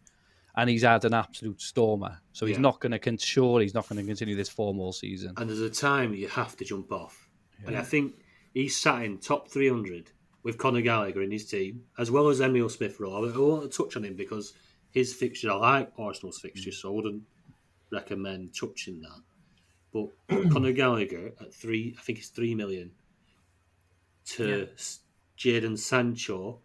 and he's had an absolute stormer. So he's Yeah. not going to con- sure he's not going to continue this form all season. and there's a time you have to jump off. And I think he's sat in top 300 with Conor Gallagher in his team, as well as Emil Smith Rowe. I want to touch on him because his fixture, I like Arsenal's fixture, so I wouldn't recommend touching that. But Conor Gallagher at three, I think it's three million, to S Jadon Sancho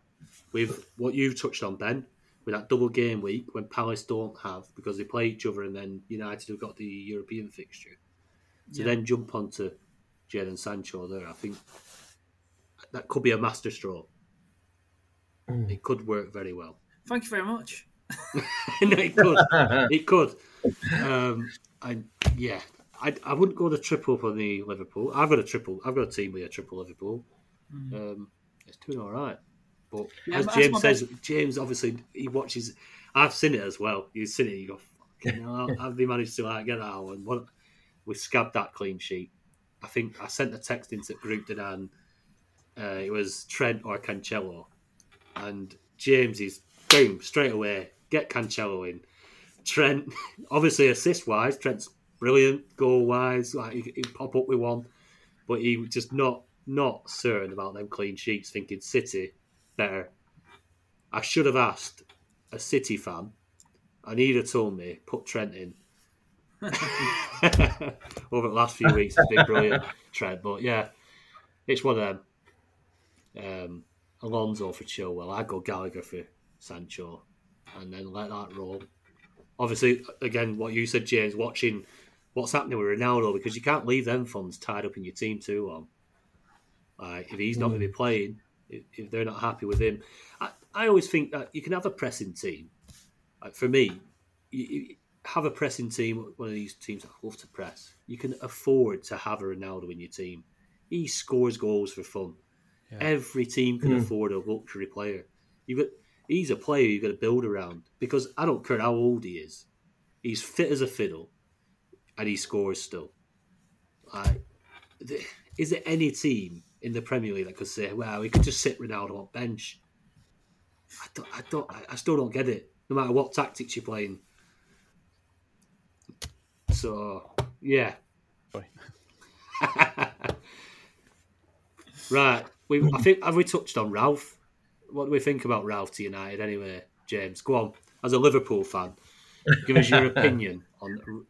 with what you've touched on, Ben, with that double game week when Palace don't have because they play each other and then United have got the European fixture to then jump onto Jadon Sancho there, I think that could be a masterstroke. It could work very well. Thank you very much. no, it could. it could. Um, and yeah, I, I wouldn't go the triple for the Liverpool. I've got a triple. I've got a team with a triple Liverpool. Um, it's doing all right. But Yeah, as James says, James obviously he watches. I've seen it as well. You've seen it. You go, "Fucking hell, how have they managed to like, get that out? And what we scabbed that clean sheet. I think I sent a text into the group Dan. Uh, it was Trent or Cancelo, and James is boom straight away get Cancelo in. Trent, obviously assist wise, Trent's brilliant goal wise. Like he, he pop up with one, but he was just not not certain about them clean sheets. Thinking City better. I should have asked a City fan, and he'd have told me put Trent in. Over the last few weeks, it's been brilliant, Trent. But yeah, it's one of them. Um, Alonso for Chilwell. I'd go Gallagher for Sancho, and then let that roll. Obviously, again, what you said, James, watching what's happening with Ronaldo because you can't leave them funds tied up in your team too long. Like if he's not going to be playing, if, if they're not happy with him, I, I always think that you can have a pressing team. Like for me, you, you have a pressing team. One of these teams that love to press. You can afford to have a Ronaldo in your team. He scores goals for fun. Every team can mm. afford a luxury player. You got he's a player you've got to build around because I don't care how old he is. He's fit as a fiddle, and he scores still. Like, th- is there any team in the Premier League that could say, "Well, we could just sit Ronaldo on bench"? I don't. I don't. I- still don't get it. No matter what tactics you're playing. So yeah, right. We I think have we touched on Ralf? What do we think about Ralf to United anyway, James? Go on. As a Liverpool fan, give us your opinion on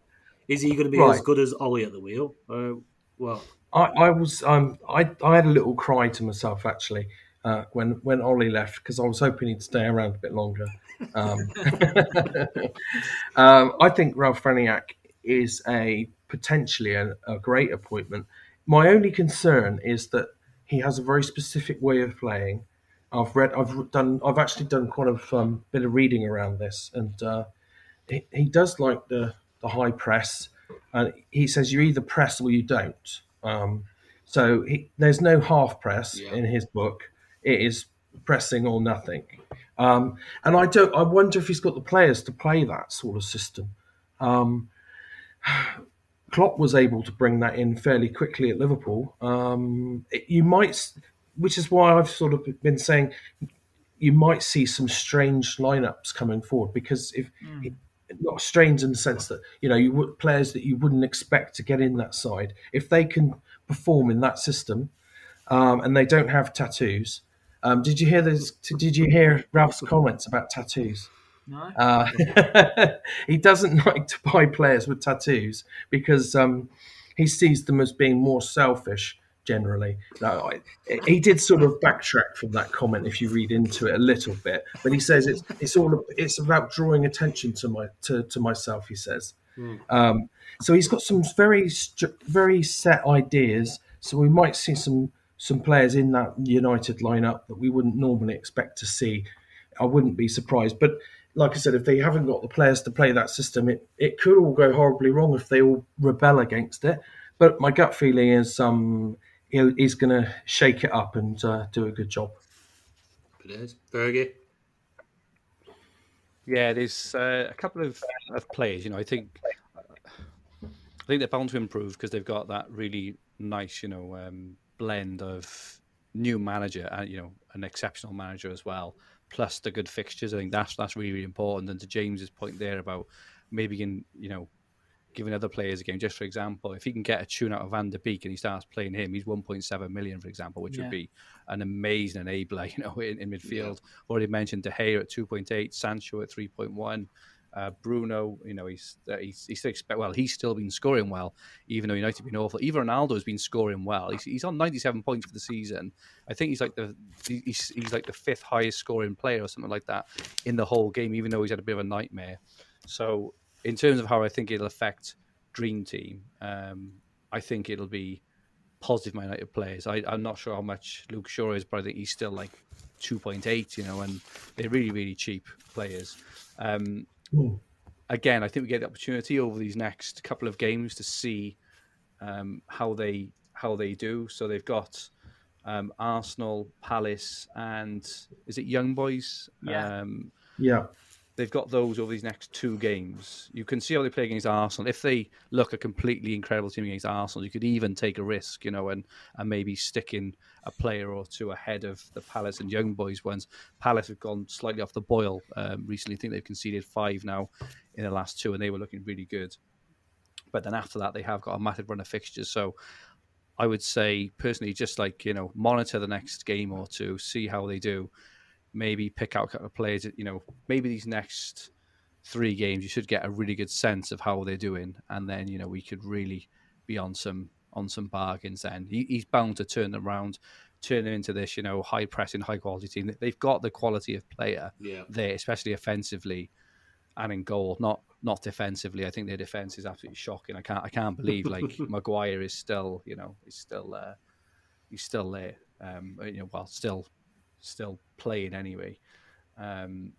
is he going to be as good as Ollie at the wheel? Uh, or well, I, I was um I I had a little cry to myself actually uh, when when Ollie left because I was hoping he'd stay around a bit longer. Um, um, I think Ralf Rangnick is a potentially a, a great appointment. My only concern is that he has a very specific way of playing. I've read, I've done, I've actually done quite a um, bit of reading around this, and uh, he, he does like the the high press. And he says you either press or you don't. Um, so he, there's no half press Yeah. in his book. It is pressing or nothing. Um, and I don't. I wonder if he's got the players to play that sort of system. Um, Klopp was able to bring that in fairly quickly at Liverpool. Um, it- you might, which is why I've sort of been saying you might see some strange lineups coming forward because if not strange in the sense that you know you would players that you wouldn't expect to get in that side if they can perform in that system um, and they don't have tattoos. Um, did you hear this? Did you hear Ralf's comments about tattoos? No, Uh, he doesn't like to buy players with tattoos because um, he sees them as being more selfish generally. No, I, he did sort of backtrack from that comment if you read into it a little bit, but he says it's it's all it's about drawing attention to my to, to myself. He says. Um, so he's got some very very set ideas. So we might see some some players in that United lineup that we wouldn't normally expect to see. I wouldn't be surprised. But like I said, if they haven't got the players to play that system, it, it could all go horribly wrong if they all rebel against it. But my gut feeling is um, he'll, he's going to shake it up and uh, do a good job. It is. Fergie. Yeah, there's uh, a couple of, of players. You know, I think I think they're bound to improve because they've got that really nice, you know, um, blend of new manager and you know an exceptional manager as well, plus the good fixtures. I think that's that's really really important. And to James's point there about maybe in you know giving other players a game. Just for example, if he can get a tune out of Van der Beek and he starts playing him, he's 1.7 million, for example, which Yeah. would be an amazing enabler, you know, in, in midfield. Already mentioned De Gea at 2.8, Sancho at 3.1. Uh, Bruno, you know, he's uh, he's, he's still expect well. He's still been scoring well, even though United have been awful. Even Ronaldo has been scoring well. He's, he's on 97 points for the season. I think he's like the he's, he's like the fifth highest scoring player or something like that in the whole game, even though he's had a bit of a nightmare. So in terms of how I think it'll affect Dream Team, um, I think it'll be positive My United players. I, I'm not sure how much Luke Shaw is, but I think he's still like 2.8, you know, and they're really, really cheap players. Um, again, I think we get the opportunity over these next couple of games to see um, how they how they do. So they've got um, Arsenal, Palace, and is it Young Boys? Yeah. Um, Yeah. They've got those over these next two games. You can see how they play against Arsenal. If they look a completely incredible team against Arsenal, you could even take a risk, you know, and, and maybe stick in a player or two ahead of the Palace and Young Boys ones. Palace have gone slightly off the boil um, recently. I think they've conceded five now in the last two, and they were looking really good. But then after that, they have got a massive run of fixtures. So I would say personally, just like you know, monitor the next game or two, see how they do. Maybe pick out a couple of players. that, You know, maybe these next three games, you should get a really good sense of how they're doing, and then you know we could really be on some on some bargains. Then he, he's bound to turn them around, turn them into this you know high pressing, high quality team. They've got the quality of player Yeah. there, especially offensively and in goal, not not defensively. I think their defense is absolutely shocking. I can't I can't believe like Maguire is still you know he's still uh, he's still there. Um, you know, while still still playing anyway. Um,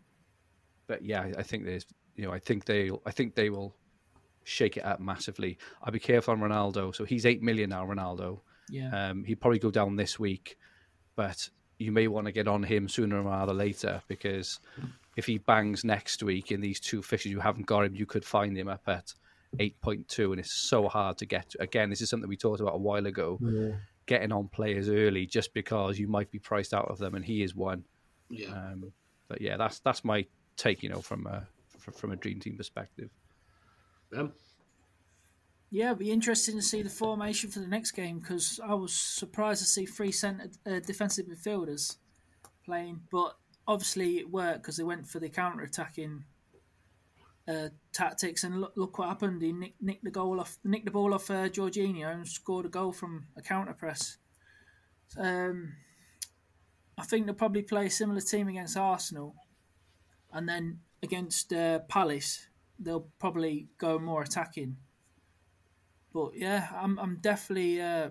but yeah, I- I think there's you know I think they I think they will shake it up massively. I'll be careful on Ronaldo. So he's eight million now, Ronaldo. Yeah. Um, he'd probably go down this week, but you may want to get on him sooner rather later because if he bangs next week in these two fishes, you haven't got him, you could find him up at 8.2, and it's so hard to get. To. Again, this is something we talked about a while ago. Getting on players early just because you might be priced out of them, and he is one. Yeah. Um, but yeah, that's that's my take. You know, from a from a dream team perspective. Um, Yeah, it'll be interesting to see the formation for the next game because I was surprised to see three centre uh, defensive midfielders playing, but obviously it worked because they went for the counter attacking uh, tactics, and look, look what happened. He nicked, nicked the goal off, nicked the ball off uh, Jorginho and scored a goal from a counter press. Um, I think they'll probably play a similar team against Arsenal, and then against uh, Palace they'll probably go more attacking. But yeah, I'm I'm definitely uh,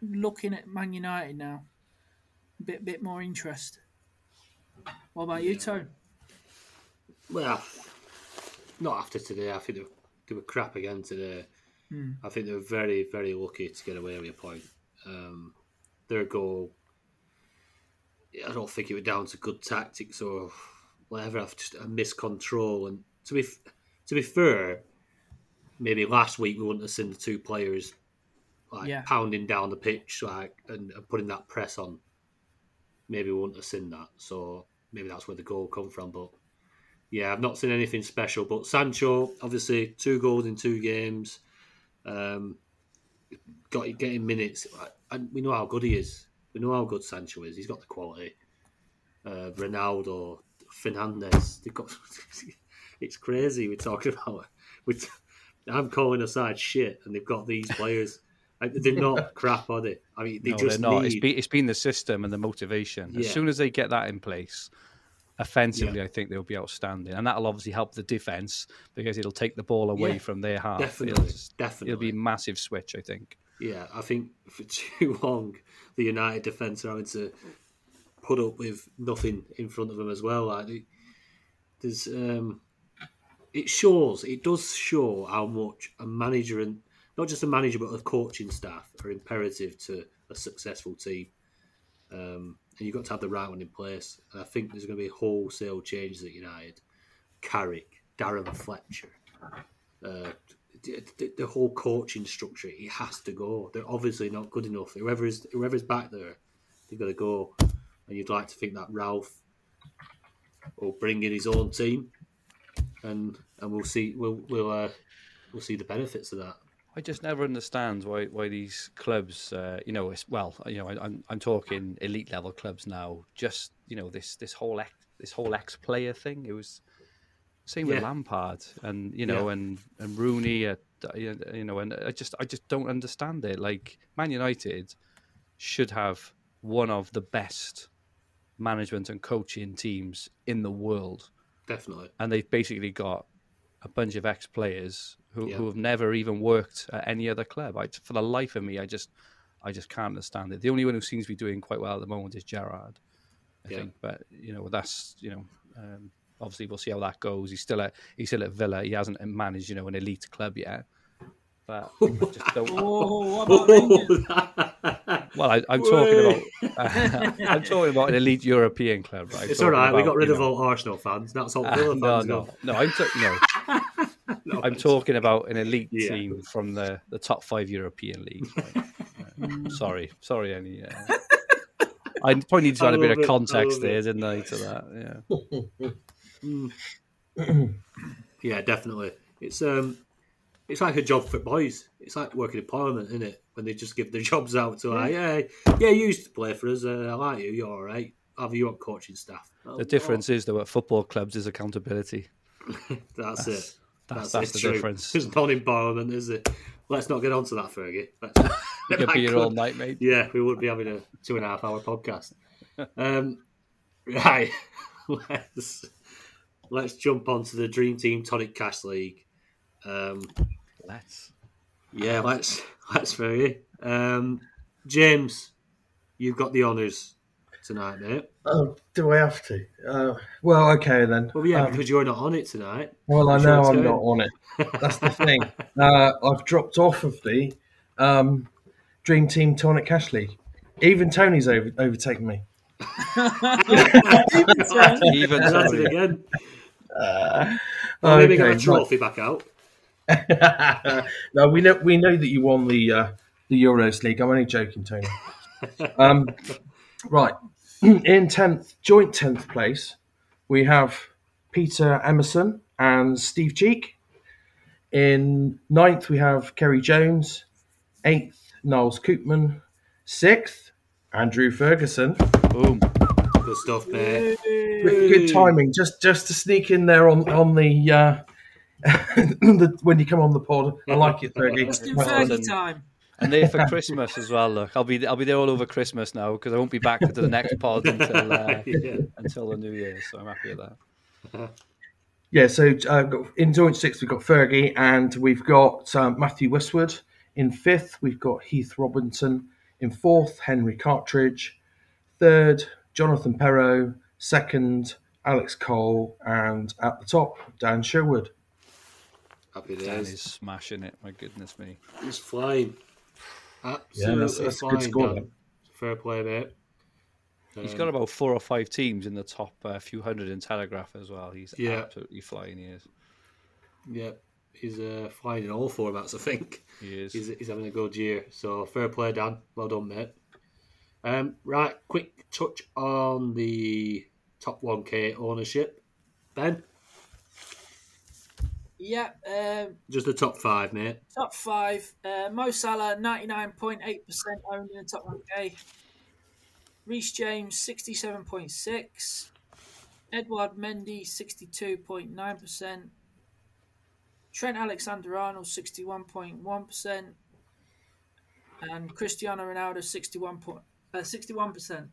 looking at Man United now. A bit bit more interest. What about you, Tone? well, not after today. I think they were, they were crap again today. I think they were very, very lucky to get away with a point. Um, their goal, I don't think it was down to good tactics or whatever. I've just a miscontrol. And to be to be fair, maybe last week we wouldn't have seen the two players like Yeah. pounding down the pitch like and, and putting that press on. Maybe we wouldn't have seen that. So maybe that's where the goal come from. But yeah, I've not seen anything special. But Sancho, obviously, two goals in two games. Um, got getting minutes, and we know how good he is. We know how good Sancho is. He's got the quality. Uh, Ronaldo, Fernandes, they've got. it's crazy. We're talking about. We're t- I'm calling aside shit, and they've got these players. They're not crap, are they? I mean, they no, just they're not. need. It's been, it's been the system and the motivation. As Yeah. soon as they get that in place, offensively, I think they'll be outstanding, and that'll obviously help the defense because it'll take the ball away Yeah, from their half. definitely, it'll, definitely. it'll be a massive switch. I think. Yeah, I think for too long the United defence are having to put up with nothing in front of them as well. Like it- there's, um, it shows, it does show how much a manager and not just a manager but a coaching staff are imperative to a successful team. Um, and you've got to have the right one in place. And I think there's going to be wholesale changes at United. Carrick, Darren Fletcher, uh, the, the, the whole coaching structure, it has to go. They're obviously not good enough. Whoever's whoever's back there, they've got to go. And you'd like to think that Ralf will bring in his own team, and and we'll see we'll we'll uh, we'll see the benefits of that. I just never understand why why these clubs, uh, you know, well, you know, I, I'm I'm talking elite level clubs now. Just you know, this this whole ex, this whole ex player thing. It was same with Lampard and you know Yeah. and and Rooney. Uh, you know, and I just I just don't understand it. Like Man United should have one of the best management and coaching teams in the world Definitely. and they've basically got a bunch of ex players who, Yeah. who have never even worked at any other club. I, for the life of me, I just I just can't understand it. The only one who seems to be doing quite well at the moment is Gerrard, I Yeah. think. But you know, that's you know, um, obviously we'll see how that goes. He's still at he's still at Villa. He hasn't managed you know an elite club yet. But I just don't. What about Well, I, I'm talking about I'm talking about an elite European club. Right? it's all Talking right. We got rid of know, all Arsenal fans. That's all uh, Villa no, fans. no, gone. no. I'm t- no. No, I'm talking about an elite Yeah. team from the, the top five European leagues. right? Uh, sorry, sorry, any. Uh, I probably need to I add a bit love of context love there, it. didn't I, to that? Yeah. Yeah, definitely. It's um, it's like a job for boys. It's like working in Parliament, isn't it? When they just give the jobs out to like, yeah, yeah, you used to play for us. Uh, I like you. You're all right. Have you on coaching staff? Oh, The difference is, though, at football clubs is accountability. oh, that's, it. That's, That's, that's it, the true. difference. There's none in Parliament, is it? Let's not get onto that, Fergie. Let's, You could be here all night, mate. Yeah, we would be having a two and a half hour podcast. Um, right, let's let's jump onto the Dream Team Tonic Cash League. Um, Let's. yeah, let's let's Fergie. Um, James, you've got the honours tonight, mate. Oh, do I have to? Uh, well, okay then. Well, yeah, Um, because you're not on it tonight. Well, I know I'm not on it. That's the thing. Uh, I've dropped off of the um, Dream Team Tonic Cash League. Even Tony's over, overtaken me. Even That's so, it again. Well, maybe get a trophy back out. No, we know we know that you won the uh, the Euros League. I'm only joking, Tony. um, right, in tenth, joint tenth place, we have Peter Emerson and Steve Cheek. In ninth, we have Kerry Jones. Eighth, Niles Koopman. Sixth, Andrew Ferguson. boom. Good stuff, mate. Good, good timing, just just to sneak in there on on the. Uh, the, when you come on the pod, I like it, Fergie. Just in Well done. Fergie time. And there for Christmas as well. Look, I'll be I'll be there all over Christmas now because I won't be back to the next pod until uh, Yeah. until the New Year. So I'm happy with that. Yeah, so uh, in joint six, we've got Fergie and we've got um, Matthew Westwood. In fifth, we've got Heath Robinson. In fourth, Henry Cartridge. Third, Jonathan Perrow. Second, Alex Cole. And at the top, Dan Sherwood. Happy Dan days. is smashing it. My goodness me. He's flying. Absolutely that's- that's flying. good score, Fair play, mate. He's got about four or five teams in the top uh, few hundred in Telegraph as well. He's Yeah. absolutely flying. He is. Yeah. He's uh, flying in all formats, I think. He is. He's, he's having a good year. So fair play, Dan. Well done, mate. Um, right, quick touch on the top 1K ownership. Ben, Yeah, um, just the top five, mate. top five. Uh, Mo Salah, 99.8% owned in the top 1K. Reece James, 67.6. Edouard Mendy, 62.9%. Trent Alexander Arnold, 61.1%. And Cristiano Ronaldo, 61 point, uh, 61%.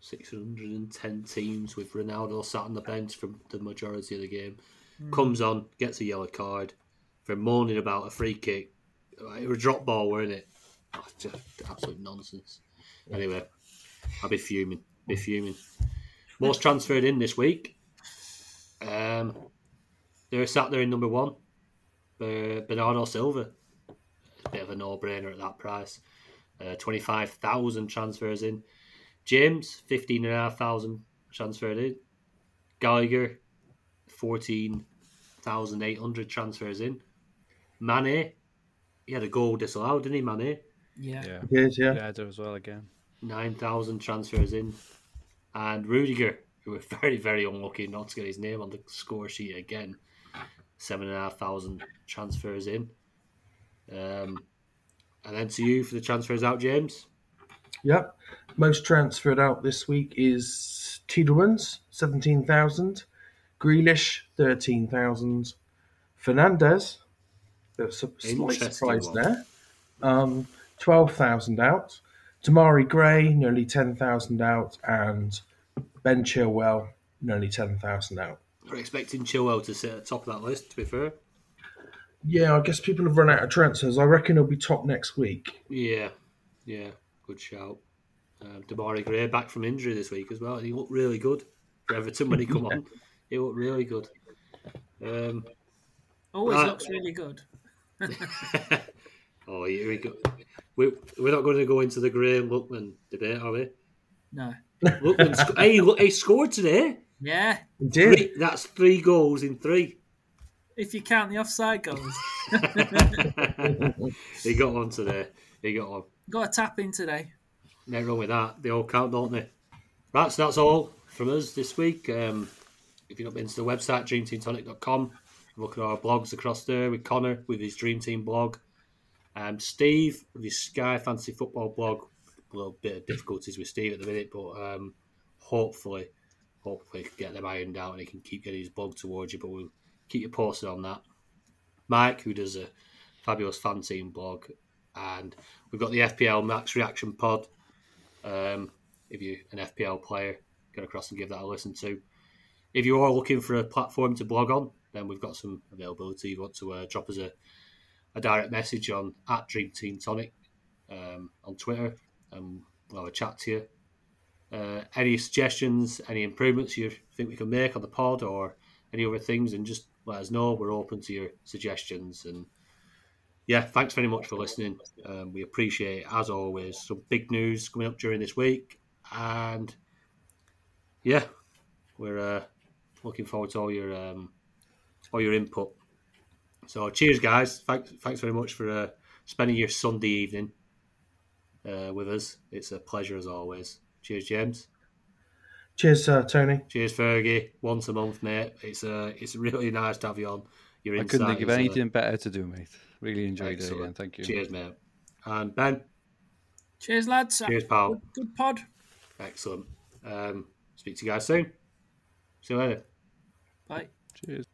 610 teams with Ronaldo sat on the bench for the majority of the game. Comes on, gets a yellow card for moaning about a free kick. It was a drop ball, weren't it? Oh, just absolute nonsense. Anyway, I'll be fuming. Be fuming. Most transferred in this week. Um, they're sat there in number one. Uh, Bernardo Silva. A bit of a no-brainer at that price. Uh, 25,000 transfers in. James, 15,500 transferred in. Gallagher, 14,800 transfers in. Mane, he had a goal disallowed, didn't he, Mane? Yeah. Yeah. Yes, yeah. Yeah, I do as well again. 9,000 transfers in. And Rudiger, who were very, very unlucky not to get his name on the score sheet again, 7,500 transfers in. Um, and then to you for the transfers out, James. Yep. Most transferred out this week is Tielemans, 17,000. Grealish, 13,000. Fernandes, a slight surprise one. there. Um, 12,000 out. Demarai Gray, nearly 10,000 out. And Ben Chilwell, nearly 10,000 out. We're expecting Chilwell to sit at the top of that list, to be fair. Yeah, I guess people have run out of transfers. I reckon he'll be top next week. Yeah, yeah, good shout. Um, Demarai Gray back from injury this week as well, and he looked really good for Everton when he come on. He looked really good. Um, Always Right. looks really good. oh, here we go. We, we're not going to go into the Graham Lookman debate, are we? No. Lookman, sc- hey, look, he scored today. Yeah, He did. Three, that's three goals in three. if you count the offside goals. he got one today. He got one. Got a tap in today. Nothing wrong with that. They all count, don't they? Right, so that's all from us this week. Um, if you've not been to the website, dreamteamtonic.com, look at our blogs across there with Connor with his Dream Team blog, um, Steve with his Sky Fantasy Football blog. A little bit of difficulties with Steve at the minute, but um, hopefully, hopefully, he can get them ironed out and he can keep getting his blog towards you. But we'll keep you posted on that. Mike, who does a fabulous fan team blog, and we've got the FPL Max Reaction Pod. Um, if you're an FPL player, go across and give that a listen to. If you are looking for a platform to blog on, then we've got some availability. If you want to uh, drop us a, a direct message on at Dream Team Tonic um, on Twitter, and we'll have a chat to you. Uh, any suggestions, any improvements you think we can make on the pod, or any other things, and just let us know. We're open to your suggestions. And yeah, thanks very much for listening. Um, we appreciate as always. Some big news coming up during this week, and yeah, we're uh, looking forward to all your um, all your input. So cheers, guys! Thanks, thanks very much for uh, spending your Sunday evening uh, with us. It's a pleasure as always. Cheers, James. Cheers, uh, Tony. Cheers, Fergie. Once a month, mate. It's uh, it's really nice to have you on. Your I couldn't think of insight is, anything better to do, mate. Really enjoyed it again. Thank you. Cheers, mate. And Ben, Cheers, lads. cheers, pal. Good, good pod. Excellent. Um, speak to you guys soon. See you later. Bye. Cheers.